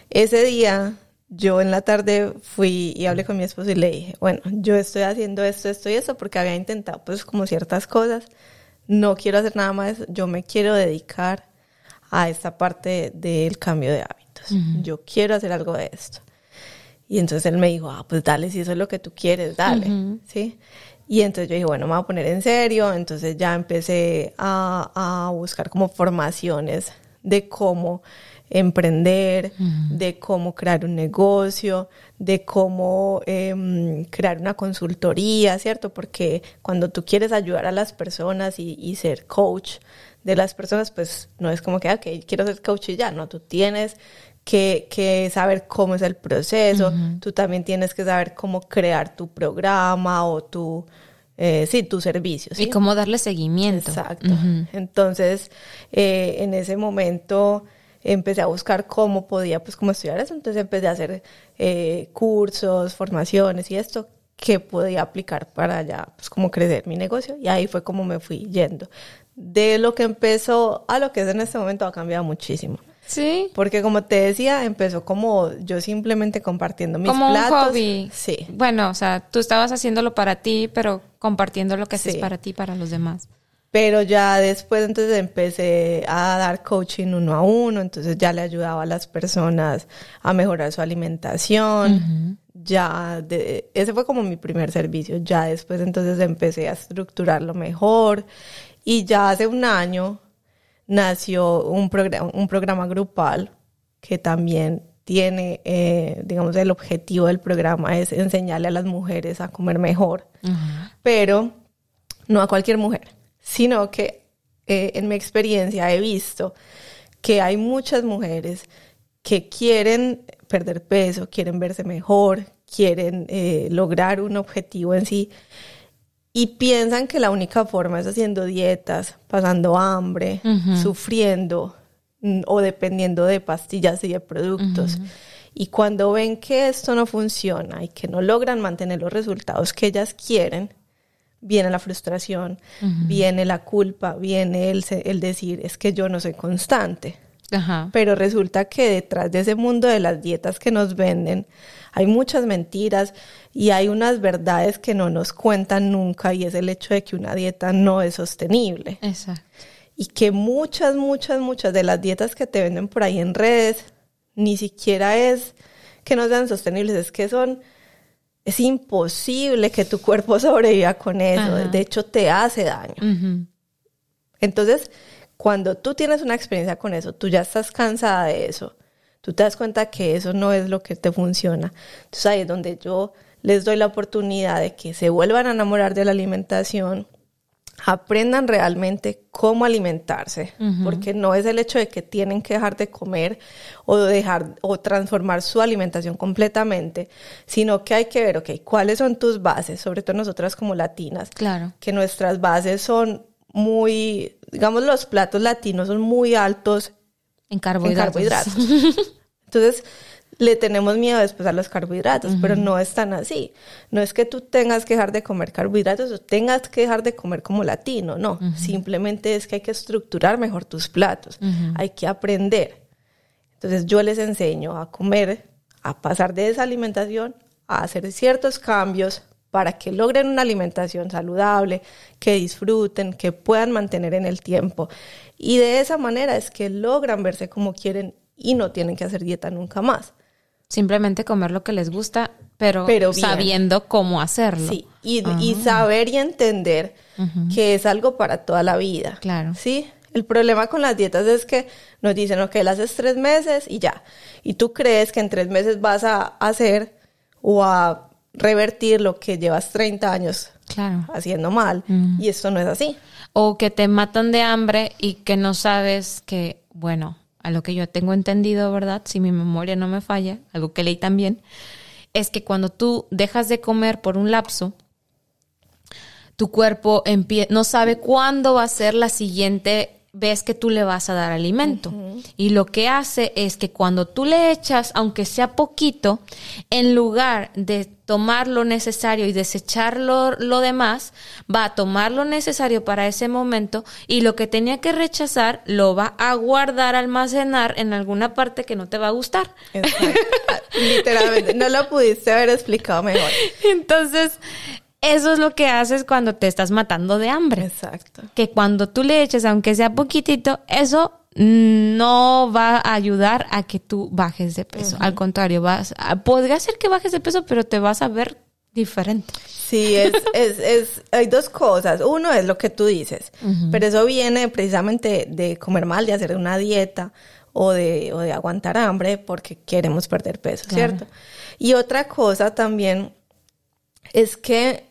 ese día yo en la tarde fui y hablé con mi esposo y le dije, bueno, yo estoy haciendo esto, esto y eso, porque había intentado pues como ciertas cosas, no quiero hacer nada más, yo me quiero dedicar a esta parte del cambio de hábitos. Yo quiero hacer algo de esto. Y entonces él me dijo, ah, pues dale, si eso es lo que tú quieres, dale, ¿sí? Y entonces yo dije, bueno, me voy a poner en serio. Entonces ya empecé a, a buscar como formaciones de cómo emprender, de cómo crear un negocio, de cómo em, crear una consultoría, ¿cierto? Porque cuando tú quieres ayudar a las personas y, y ser coach, de las personas, pues no es como que, ok, quiero ser coach y ya, no, tú tienes que, que saber cómo es el proceso, tú también tienes que saber cómo crear tu programa o tu, eh, sí, tu servicio. Y cómo darle seguimiento. Exacto. Entonces, eh, en ese momento empecé a buscar cómo podía, pues, cómo estudiar eso, entonces empecé a hacer eh, cursos, formaciones y esto que podía aplicar para ya, pues, como crecer mi negocio y ahí fue como me fui yendo de lo que empezó a lo que es en este momento ha cambiado muchísimo. Sí. Porque como te decía, empezó como yo simplemente compartiendo mis como platos. Un hobby. Sí. Bueno, o sea, tú estabas haciéndolo para ti, pero compartiendo lo que haces para ti para los demás. Pero ya después entonces empecé a dar coaching uno a uno, entonces ya le ayudaba a las personas a mejorar su alimentación. Ya de, ese fue como mi primer servicio. Ya después entonces empecé a estructurarlo mejor. Y ya hace un año nació un, programa, un programa grupal que también tiene, eh, digamos, el objetivo del programa es enseñarle a las mujeres a comer mejor, pero no a cualquier mujer, sino que eh, en mi experiencia he visto que hay muchas mujeres que quieren perder peso, quieren verse mejor, quieren eh, lograr un objetivo en sí, y piensan que la única forma es haciendo dietas, pasando hambre, sufriendo mm, o dependiendo de pastillas y de productos. Y cuando ven que esto no funciona y que no logran mantener los resultados que ellas quieren, viene la frustración, viene la culpa, viene el, el decir, es que yo no soy constante. Pero resulta que detrás de ese mundo de las dietas que nos venden hay muchas mentiras y hay unas verdades que no nos cuentan nunca y es el hecho de que una dieta no es sostenible. Exacto. Y que muchas, muchas, muchas de las dietas que te venden por ahí en redes ni siquiera es que no sean sostenibles, es que son es imposible que tu cuerpo sobreviva con eso. De hecho, te hace daño. Entonces, cuando tú tienes una experiencia con eso, tú ya estás cansada de eso, tú te das cuenta que eso no es lo que te funciona. Entonces ahí es donde yo les doy la oportunidad de que se vuelvan a enamorar de la alimentación, aprendan realmente cómo alimentarse, porque no es el hecho de que tienen que dejar de comer o dejar o transformar su alimentación completamente, sino que hay que ver, ok, cuáles son tus bases, sobre todo nosotras como latinas, claro. que nuestras bases son muy, digamos, los platos latinos son muy altos en carbohidratos. Entonces, le tenemos miedo después a los carbohidratos, pero no es tan así. No es que tú tengas que dejar de comer carbohidratos o tengas que dejar de comer como latino, no. Simplemente es que hay que estructurar mejor tus platos, hay que aprender. Entonces yo les enseño a comer, a pasar de esa alimentación a hacer ciertos cambios para que logren una alimentación saludable, que disfruten, que puedan mantener en el tiempo. Y de esa manera es que logran verse como quieren y no tienen que hacer dieta nunca más simplemente comer lo que les gusta, pero, sabiendo cómo hacerlo. Sí, y, saber y entender que es algo para toda la vida. Claro. Sí, el problema con las dietas es que nos dicen, ok, las haces tres meses y ya. Y tú crees que en tres meses vas a hacer o a revertir lo que llevas 30 años haciendo mal. Y esto no es así. O que te matan de hambre y que no sabes que, bueno, lo que yo tengo entendido, ¿verdad? Si mi memoria no me falla, algo que leí también, es que cuando tú dejas de comer por un lapso, tu cuerpo no sabe cuándo va a ser la siguiente ves que tú le vas a dar alimento. Y lo que hace es que cuando tú le echas, aunque sea poquito, en lugar de tomar lo necesario y desechar lo, demás, va a tomar lo necesario para ese momento y lo que tenía que rechazar lo va a guardar, almacenar en alguna parte que no te va a gustar. Literalmente, no lo pudiste haber explicado mejor. Entonces, eso es lo que haces cuando te estás matando de hambre. Exacto. Que cuando tú le eches, aunque sea poquitito, eso no va a ayudar a que tú bajes de peso. Al contrario, vas podría ser que bajes de peso, pero te vas a ver diferente. Sí, es, es, es, hay dos cosas. Uno es lo que tú dices, pero eso viene precisamente de comer mal, de hacer una dieta o de, o de aguantar hambre porque queremos perder peso, ¿cierto? Y otra cosa también es que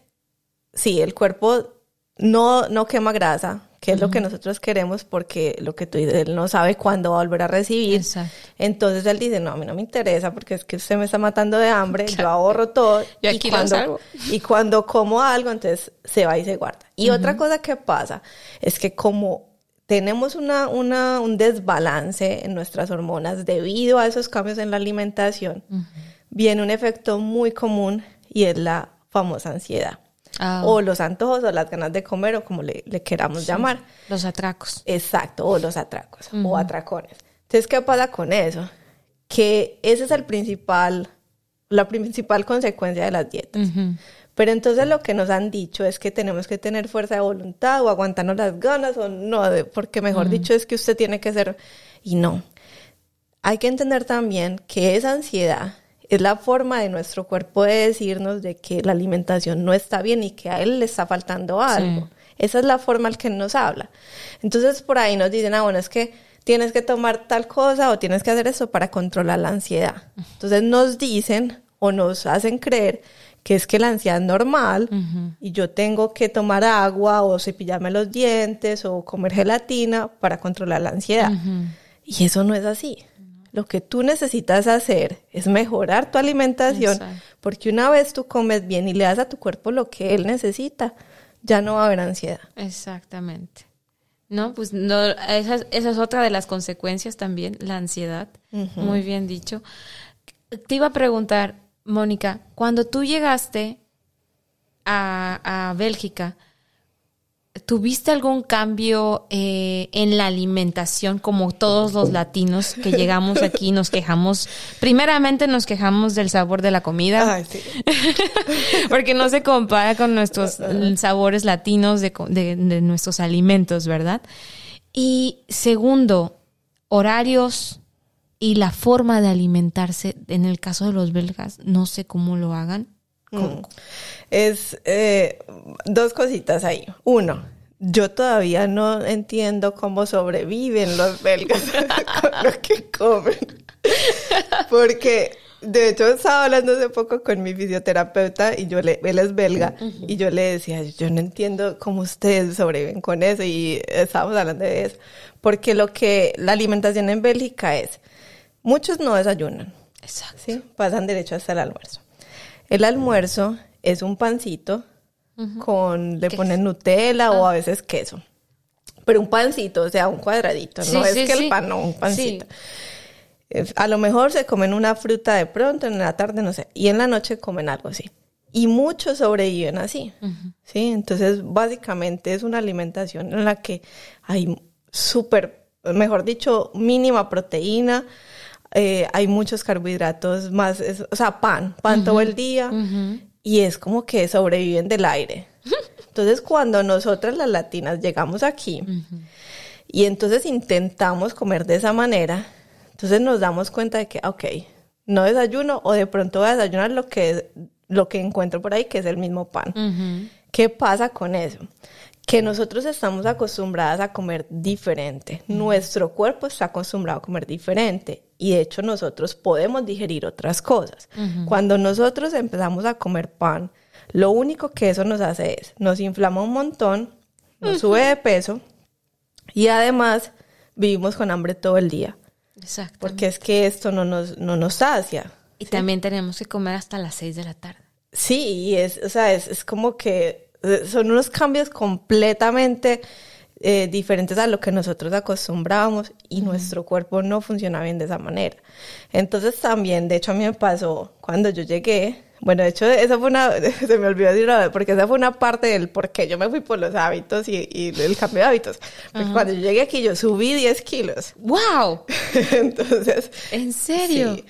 sí, el cuerpo no, no quema grasa, que es lo que nosotros queremos porque lo que tú dices, él no sabe cuándo va a volver a recibir. Entonces él dice, no, a mí no me interesa porque es que usted me está matando de hambre, yo ahorro todo. y, cuando, y cuando como algo, entonces se va y se guarda. Y otra cosa que pasa es que como tenemos una, una, un desbalance en nuestras hormonas debido a esos cambios en la alimentación, viene un efecto muy común y es la famosa ansiedad. Ah. O los antojos o las ganas de comer o como le, queramos llamar. Los atracos. Exacto, o los atracos o atracones. Entonces, ¿qué pasa con eso? Que ese es el principal, la principal consecuencia de las dietas. Pero entonces lo que nos han dicho es que tenemos que tener fuerza de voluntad o aguantarnos las ganas o no, porque mejor dicho es que usted tiene que ser... Y no. Hay que entender también que esa ansiedad es la forma de nuestro cuerpo de decirnos de que la alimentación no está bien y que a él le está faltando algo. Esa es la forma en que nos habla. Entonces por ahí nos dicen, ah, bueno, es que tienes que tomar tal cosa o tienes que hacer eso para controlar la ansiedad. Entonces nos dicen o nos hacen creer que es que la ansiedad es normal y yo tengo que tomar agua o cepillarme los dientes o comer gelatina para controlar la ansiedad. Y eso no es así. Lo que tú necesitas hacer es mejorar tu alimentación, porque una vez tú comes bien y le das a tu cuerpo lo que él necesita, ya no va a haber ansiedad. Exactamente. No, pues no, esa, esa es otra de las consecuencias también, la ansiedad. Muy bien dicho. Te iba a preguntar, Mónica, cuando tú llegaste a, a Bélgica, ¿Tuviste algún cambio eh, en la alimentación como todos los latinos que llegamos aquí nos quejamos? Primeramente nos quejamos del sabor de la comida. Ay, sí. porque no se compara con nuestros sabores latinos de, de, nuestros alimentos, ¿verdad? Y segundo, horarios y la forma de alimentarse. En el caso de los belgas, no sé cómo lo hagan. Mm. Es eh, dos cositas ahí. Uno, yo todavía no entiendo cómo sobreviven los belgas con lo que comen. Porque, de hecho, estaba hablando hace poco con mi fisioterapeuta y yo le, él es belga, y yo le decía, yo no entiendo cómo ustedes sobreviven con eso, y estábamos hablando de eso. Porque lo que la alimentación en Bélgica es, muchos no desayunan. Exacto. ¿sí? Pasan derecho hasta el almuerzo. El almuerzo es un pancito con, le ponen Nutella o ah. a veces queso. Pero un pancito, o sea, un cuadradito, no es que el pan, no, un pancito. A lo mejor se comen una fruta de pronto, en la tarde, no sé, y en la noche comen algo así. Y muchos sobreviven así, ¿sí? Entonces, básicamente es una alimentación en la que hay súper, mejor dicho, mínima proteína, eh, hay muchos carbohidratos, más, o sea, pan, pan todo el día, y es como que sobreviven del aire. Entonces, cuando nosotras las latinas llegamos aquí y entonces intentamos comer de esa manera, entonces nos damos cuenta de que, ok, no desayuno o de pronto voy a desayunar lo que, lo que encuentro por ahí, que es el mismo pan. ¿Qué pasa con eso? Que nosotros estamos acostumbradas a comer diferente. Nuestro cuerpo está acostumbrado a comer diferente y de hecho nosotros podemos digerir otras cosas. Cuando nosotros empezamos a comer pan, lo único que eso nos hace es, nos inflama un montón, nos sube de peso y además vivimos con hambre todo el día. Exacto. Porque es que esto no nos, no nos sacia. Y también tenemos que comer hasta las 6 de la tarde. Sí, y es, o sea, es, es como que eh, son unos cambios completamente eh, diferentes a lo que nosotros acostumbrábamos y nuestro cuerpo no funciona bien de esa manera. Entonces también, de hecho a mí me pasó cuando yo llegué, bueno, de hecho esa fue una, se me olvidó decir una vez, porque esa fue una parte del por qué yo me fui por los hábitos y, y el cambio de hábitos. Porque cuando yo llegué aquí yo subí 10 kilos. ¡Wow! Entonces... ¿En serio? Sí.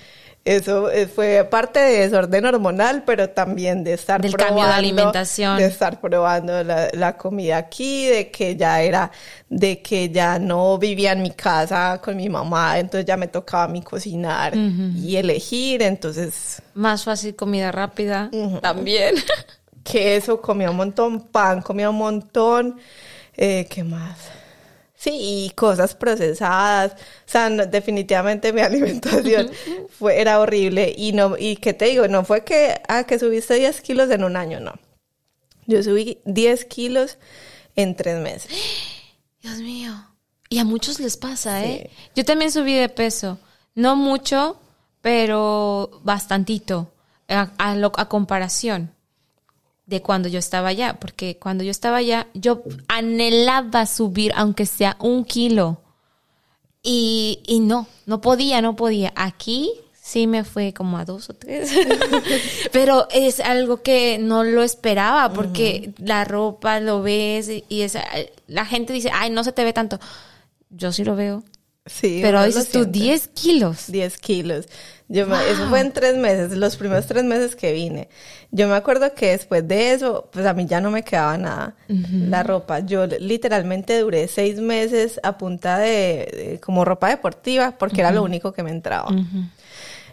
Eso eh, fue parte de desorden hormonal, pero también de estar Del cambio de alimentación. De estar probando la, comida aquí, de que ya era, de que ya no vivía en mi casa con mi mamá, entonces ya me tocaba a mí cocinar y elegir, entonces... Más fácil comida rápida también. Queso, comía un montón, pan, comía un montón, eh, ¿qué más? Sí, y cosas procesadas. O sea, definitivamente mi alimentación fue, era horrible. Y no, y qué te digo, no fue que, ah, que subiste 10 kilos en un año, no. Yo subí 10 kilos en tres meses. Dios mío. Y a muchos les pasa, ¿eh? Yo también subí de peso. No mucho, pero bastantito. A, a comparación de cuando yo estaba allá, porque cuando yo estaba allá, yo anhelaba subir, aunque sea un kilo. Y, y no, no podía, no podía. Aquí sí me fue como a dos o tres. Pero es algo que no lo esperaba, porque la ropa lo ves y, esa, la gente dice, ay, no se te ve tanto. Yo sí lo veo. Sí. Pero dices tú, 10 kilos. 10 kilos. Yo eso fue en tres meses, los primeros tres meses que vine. Yo me acuerdo que después de eso, pues a mí ya no me quedaba nada la ropa. Yo literalmente duré seis meses a punta de, como ropa deportiva porque era lo único que me entraba.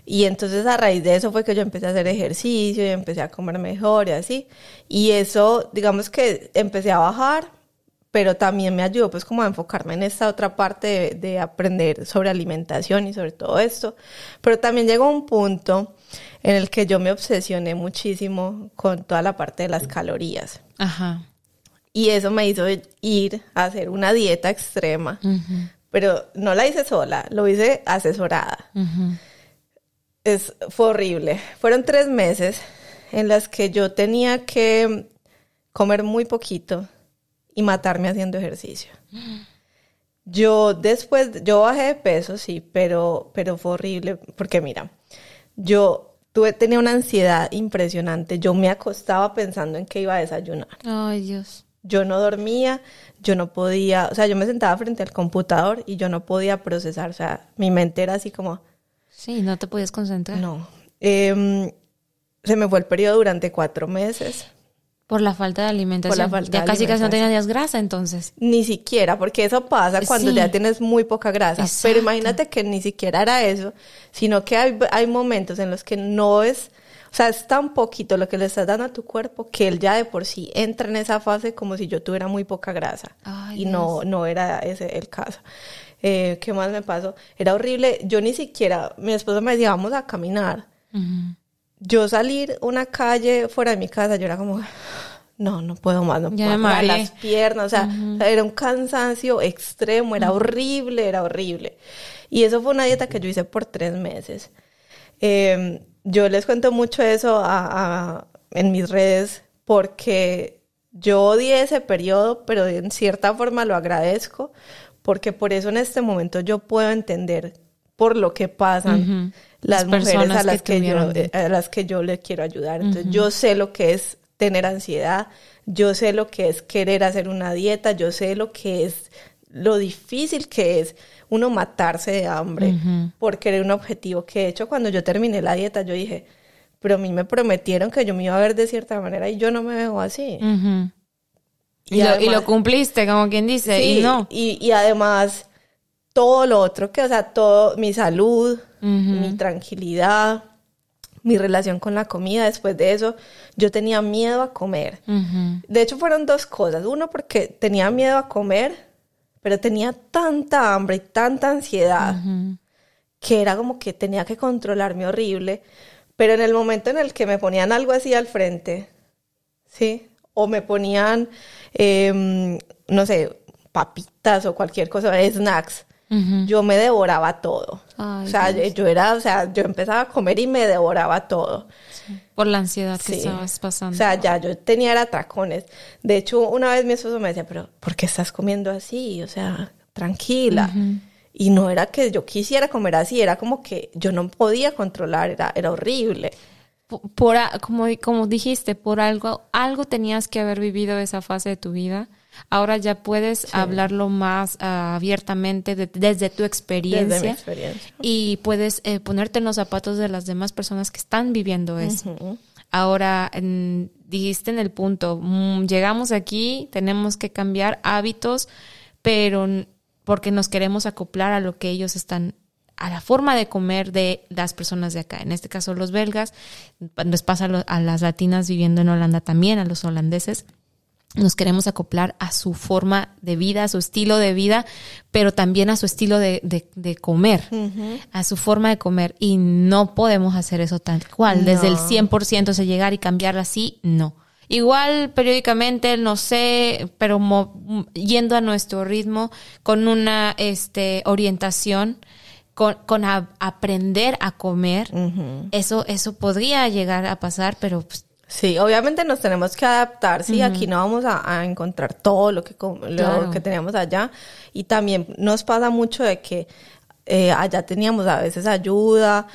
Y entonces a raíz de eso fue que yo empecé a hacer ejercicio y empecé a comer mejor y así. Y eso, digamos que empecé a bajar, pero también me ayudó pues como a enfocarme en esta otra parte de, aprender sobre alimentación y sobre todo esto. Pero también llegó un punto en el que yo me obsesioné muchísimo con toda la parte de las calorías. Ajá. Y eso me hizo ir a hacer una dieta extrema, pero no la hice sola, lo hice asesorada. es, fue horrible. Fueron tres meses en las que yo tenía que comer muy poquito, y matarme haciendo ejercicio. Yo después, yo bajé de peso, sí, pero, pero fue horrible, porque mira, yo tuve, tenía una ansiedad impresionante. Yo me acostaba pensando en que iba a desayunar. Ay, Dios. Yo no dormía, yo no podía, o sea, yo me sentaba frente al computador y yo no podía procesar, o sea, mi mente era así como... Sí, no te podías concentrar. No. Em, se me fue el periodo durante cuatro meses. Por la falta de alimentación. Por la falta ya de casi casi no tenías grasa entonces. Ni siquiera, porque eso pasa cuando Sí. ya tienes muy poca grasa. Exacto. Pero imagínate que ni siquiera era eso, sino que hay, hay momentos en los que no es, o sea, es tan poquito lo que le estás dando a tu cuerpo que él ya de por sí entra en esa fase como si yo tuviera muy poca grasa. Ay, y no, no era ese el caso. Eh, ¿Qué más me pasó? Era horrible. Yo ni siquiera, mi esposo me decía, vamos a caminar. Ujú. Yo salir una calle fuera de mi casa, yo era como, no, no puedo más, no puedo más. Las piernas, o sea, era un cansancio extremo, era horrible, era horrible. Y eso fue una dieta que yo hice por tres meses. Eh, yo les cuento mucho eso a- a- en mis redes porque yo odié ese periodo, pero en cierta forma lo agradezco porque por eso en este momento yo puedo entender por lo que pasan las, Las mujeres a las que que, yo, eh, a las que yo le quiero ayudar. Entonces, yo sé lo que es tener ansiedad, yo sé lo que es querer hacer una dieta, yo sé lo que es lo difícil que es uno matarse de hambre Ujú. por querer un objetivo. Que de hecho, cuando yo terminé la dieta, yo dije, pero a mí me prometieron que yo me iba a ver de cierta manera y yo no me veo así. Y, Y lo, y además- lo cumpliste, como quien dice, Sí, y no. Y, y además, todo lo otro que, o sea, todo, mi salud, mi tranquilidad, mi relación con la comida, después de eso, yo tenía miedo a comer. De hecho, fueron dos cosas. Uno, porque tenía miedo a comer, pero tenía tanta hambre y tanta ansiedad que era como que tenía que controlarme horrible. Pero en el momento en el que me ponían algo así al frente, ¿sí? O me ponían, em, no sé, papitas o cualquier cosa, snacks, Yo me devoraba todo. Ay, o sea, Dios. yo era, o sea, yo empezaba a comer y me devoraba todo. Por la ansiedad que Sí. estabas pasando. O sea, ya yo tenía era atracones. De hecho, una vez mi esposo me decía, pero ¿por qué estás comiendo así? O sea, tranquila. Y no era que yo quisiera comer así, era como que yo no podía controlar, era, era horrible. Por, por como, como dijiste, por algo, algo tenías que haber vivido esa fase de tu vida. Ahora ya puedes hablarlo más ah, abiertamente de- desde tu experiencia. Desde mi experiencia. Y puedes eh, ponerte en los zapatos de las demás personas que están viviendo eso. Ahora, en- dijiste en el punto, mm, llegamos aquí, tenemos que cambiar hábitos, pero porque nos queremos acoplar a lo que ellos están, a la forma de comer de las personas de acá. En este caso, los belgas, les pasa a, lo- a las latinas viviendo en Holanda también, a los holandeses nos queremos acoplar a su forma de vida, a su estilo de vida, pero también a su estilo de, de- de comer, a su forma de comer. Y no podemos hacer eso tal cual. Desde el No. 100% se llegar y cambiarla así, no. Igual periódicamente, no sé, pero mo- yendo a nuestro ritmo, con una este, orientación, con, con a- aprender a comer, eso, eso podría llegar a pasar, pero pues, Sí, obviamente nos tenemos que adaptar, sí, aquí no vamos a, a encontrar todo lo que, lo Claro. que teníamos allá. Y también nos pasa mucho de que eh, allá teníamos a veces ayuda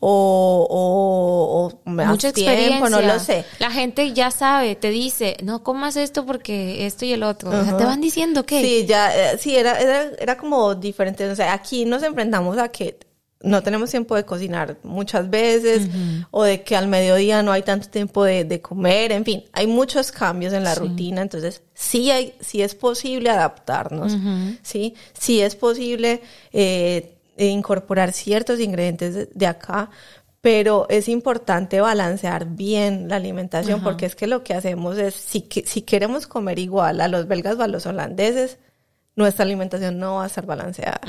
o, o, o más mucha tiempo, experiencia. no lo sé. La gente ya sabe, te dice, no comas esto porque esto y el otro. O sea, te van diciendo que Sí, ya, eh, sí, era, era, era como diferente. O sea, aquí nos enfrentamos a que no tenemos tiempo de cocinar muchas veces o de que al mediodía no hay tanto tiempo de, de comer. En fin, hay muchos cambios en la rutina. Entonces, sí, hay, sí es posible adaptarnos. Sí, sí es posible eh, incorporar ciertos ingredientes de, de acá. Pero es importante balancear bien la alimentación porque es que lo que hacemos es, si, que- si queremos comer igual a los belgas o a los holandeses, nuestra alimentación no va a estar balanceada,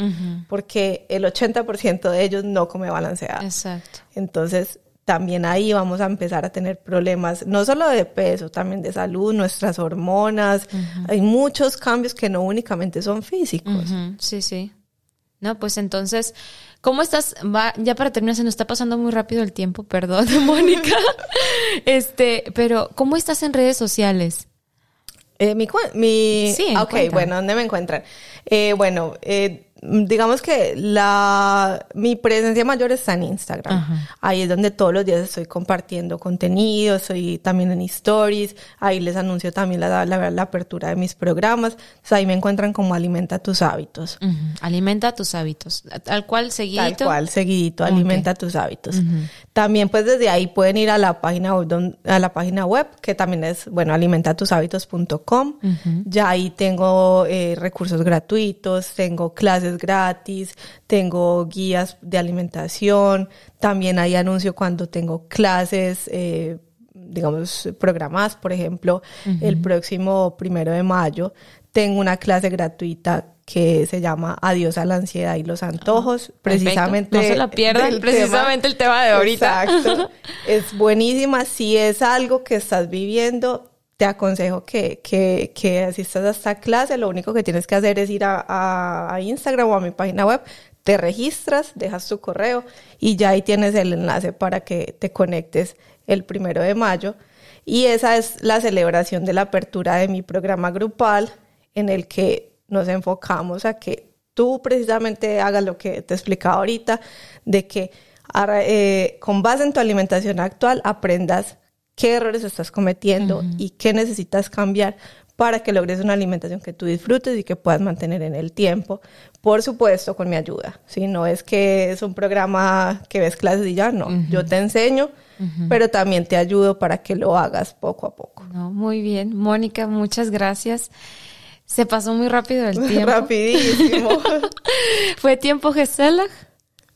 porque el 80% de ellos no come balanceada. Exacto. Entonces, también ahí vamos a empezar a tener problemas, no solo de peso, también de salud, nuestras hormonas. Hay muchos cambios que no únicamente son físicos. Sí, sí. No, pues entonces, ¿cómo estás? Va, ya para terminar, se nos está pasando muy rápido el tiempo, perdón, Mónica. este, pero, ¿cómo estás en redes sociales? Eh, mi, mi Sí, ah, ok, bueno, ¿dónde me encuentran? Eh, bueno, eh, digamos que la, mi presencia mayor está en Instagram. Ahí es donde todos los días estoy compartiendo contenido, estoy también en stories, ahí les anuncio también la, la, la apertura de mis programas. ahí me encuentran como Alimenta tus hábitos. Alimenta tus hábitos. Tal cual, seguidito. Tal cual, seguidito, Alimenta tus hábitos. También pues desde ahí pueden ir a la página web, a la página web que también es, bueno, alimentatusabitos.com. Ya ahí tengo eh, recursos gratuitos, tengo clases gratis, tengo guías de alimentación, también hay anuncio cuando tengo clases, eh, digamos, programadas, por ejemplo, el próximo primero de mayo tengo una clase gratuita que se llama Adiós a la ansiedad y los antojos, precisamente. No se la pierdan, precisamente el tema de ahorita. Exacto. es buenísima. Si es algo que estás viviendo, te aconsejo que, que, que asistas a esta clase. Lo único que tienes que hacer es ir a, a, Instagram o a mi página web, te registras, dejas tu correo y ya ahí tienes el enlace para que te conectes el primero de mayo. Y esa es la celebración de la apertura de mi programa grupal en el que nos enfocamos a que tú precisamente hagas lo que te explicaba ahorita, de que eh, con base en tu alimentación actual aprendas qué errores estás cometiendo y qué necesitas cambiar para que logres una alimentación que tú disfrutes y que puedas mantener en el tiempo. Por supuesto, con mi ayuda. Si no es que es un programa que ves clases y ya, no. Yo te enseño, pero también te ayudo para que lo hagas poco a poco. No, muy bien. Mónica, muchas gracias. Se pasó muy rápido el tiempo. Rapidísimo. ¿Fue tiempo, Gisela?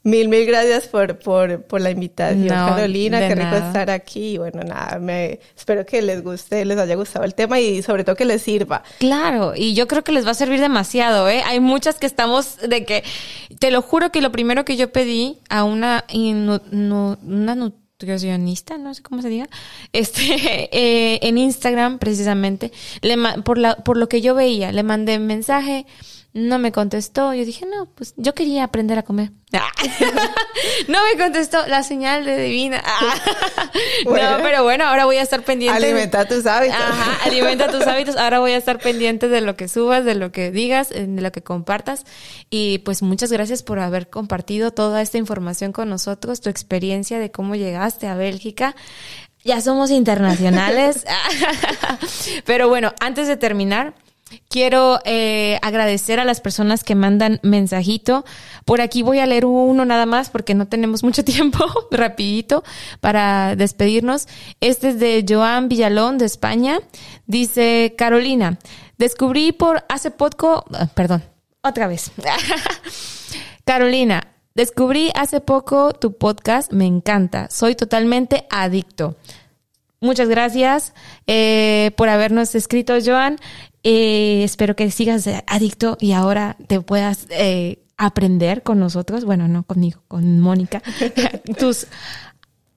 Mil, mil gracias por, por, por la invitación, Carolina. Qué rico estar aquí. Bueno, nada, me espero que les guste, les haya gustado el tema y sobre todo que les sirva. Claro, y yo creo que les va a servir demasiado, ¿eh? Hay muchas que estamos de que, te lo juro que lo primero que yo pedí a una, una nutricionista, no sé cómo se diga, este, eh, en Instagram precisamente, le, por, la, por lo que yo veía, le mandé mensaje no me contestó. Yo dije, no, pues yo quería aprender a comer. no me contestó la señal de divina. no, pero bueno, ahora voy a estar pendiente. Alimenta tus hábitos. Ajá, alimenta tus hábitos. Ahora voy a estar pendiente de lo que subas, de lo que digas, de lo que compartas. Y pues muchas gracias por haber compartido toda esta información con nosotros, tu experiencia de cómo llegaste a Bélgica. Ya somos internacionales. pero bueno, antes de terminar, Quiero eh, agradecer a las personas que mandan mensajito. Por aquí voy a leer uno nada más porque no tenemos mucho tiempo, rapidito, para despedirnos. Este es de Joan Villalón de España. Dice, Carolina, descubrí por hace poco, ah, perdón, otra vez. Carolina, descubrí hace poco tu podcast, me encanta, soy totalmente adicto. Muchas gracias eh, por habernos escrito, Joan. Eh, espero que sigas adicto y ahora te puedas eh, aprender con nosotros, bueno, no conmigo, con Mónica, tus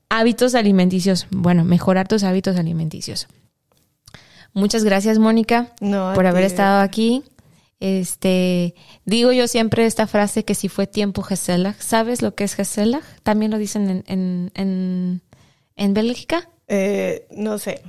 hábitos alimenticios, bueno, mejorar tus hábitos alimenticios. Muchas gracias, Mónica, por haber estado aquí. Este, digo yo siempre esta frase que si fue tiempo Geselach, ¿sabes lo que es Geselach? También lo dicen en, en, en, en Bélgica. Eh, no sé.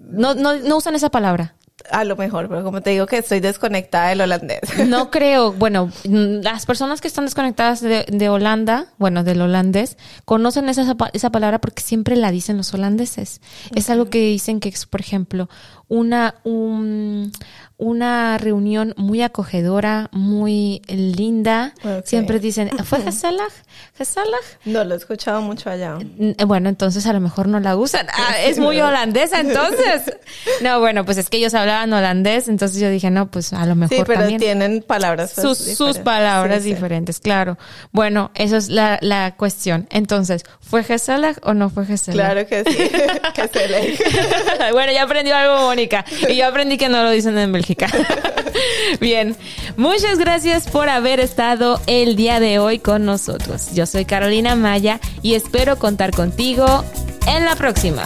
no, no, no usan esa palabra. A lo mejor, pero como te digo que estoy desconectada del holandés. No creo. Bueno, las personas que están desconectadas de, Holanda, bueno, del holandés, conocen esa, esa palabra porque siempre la dicen los holandeses. Es algo que dicen que es, por ejemplo, una, un, una reunión muy acogedora, muy linda. Siempre dicen, ¿fue Geselach? ¿Geselach? No, lo he escuchado mucho allá. Bueno, entonces a lo mejor no la usan. Ah, es muy holandesa entonces. No, bueno, pues es que ellos hablaban holandés, entonces yo dije, no, pues a lo mejor Sí, pero tienen palabras sus, sus palabras diferentes, claro. Bueno, eso es la, la cuestión. Entonces, ¿fue Geselach o no fue Geselach? Claro que sí, bueno, ya aprendió algo, Y yo aprendí que no lo dicen en Bélgica. Bien, muchas gracias por haber estado el día de hoy con nosotros. Yo soy Carolina Maya y espero contar contigo en la próxima.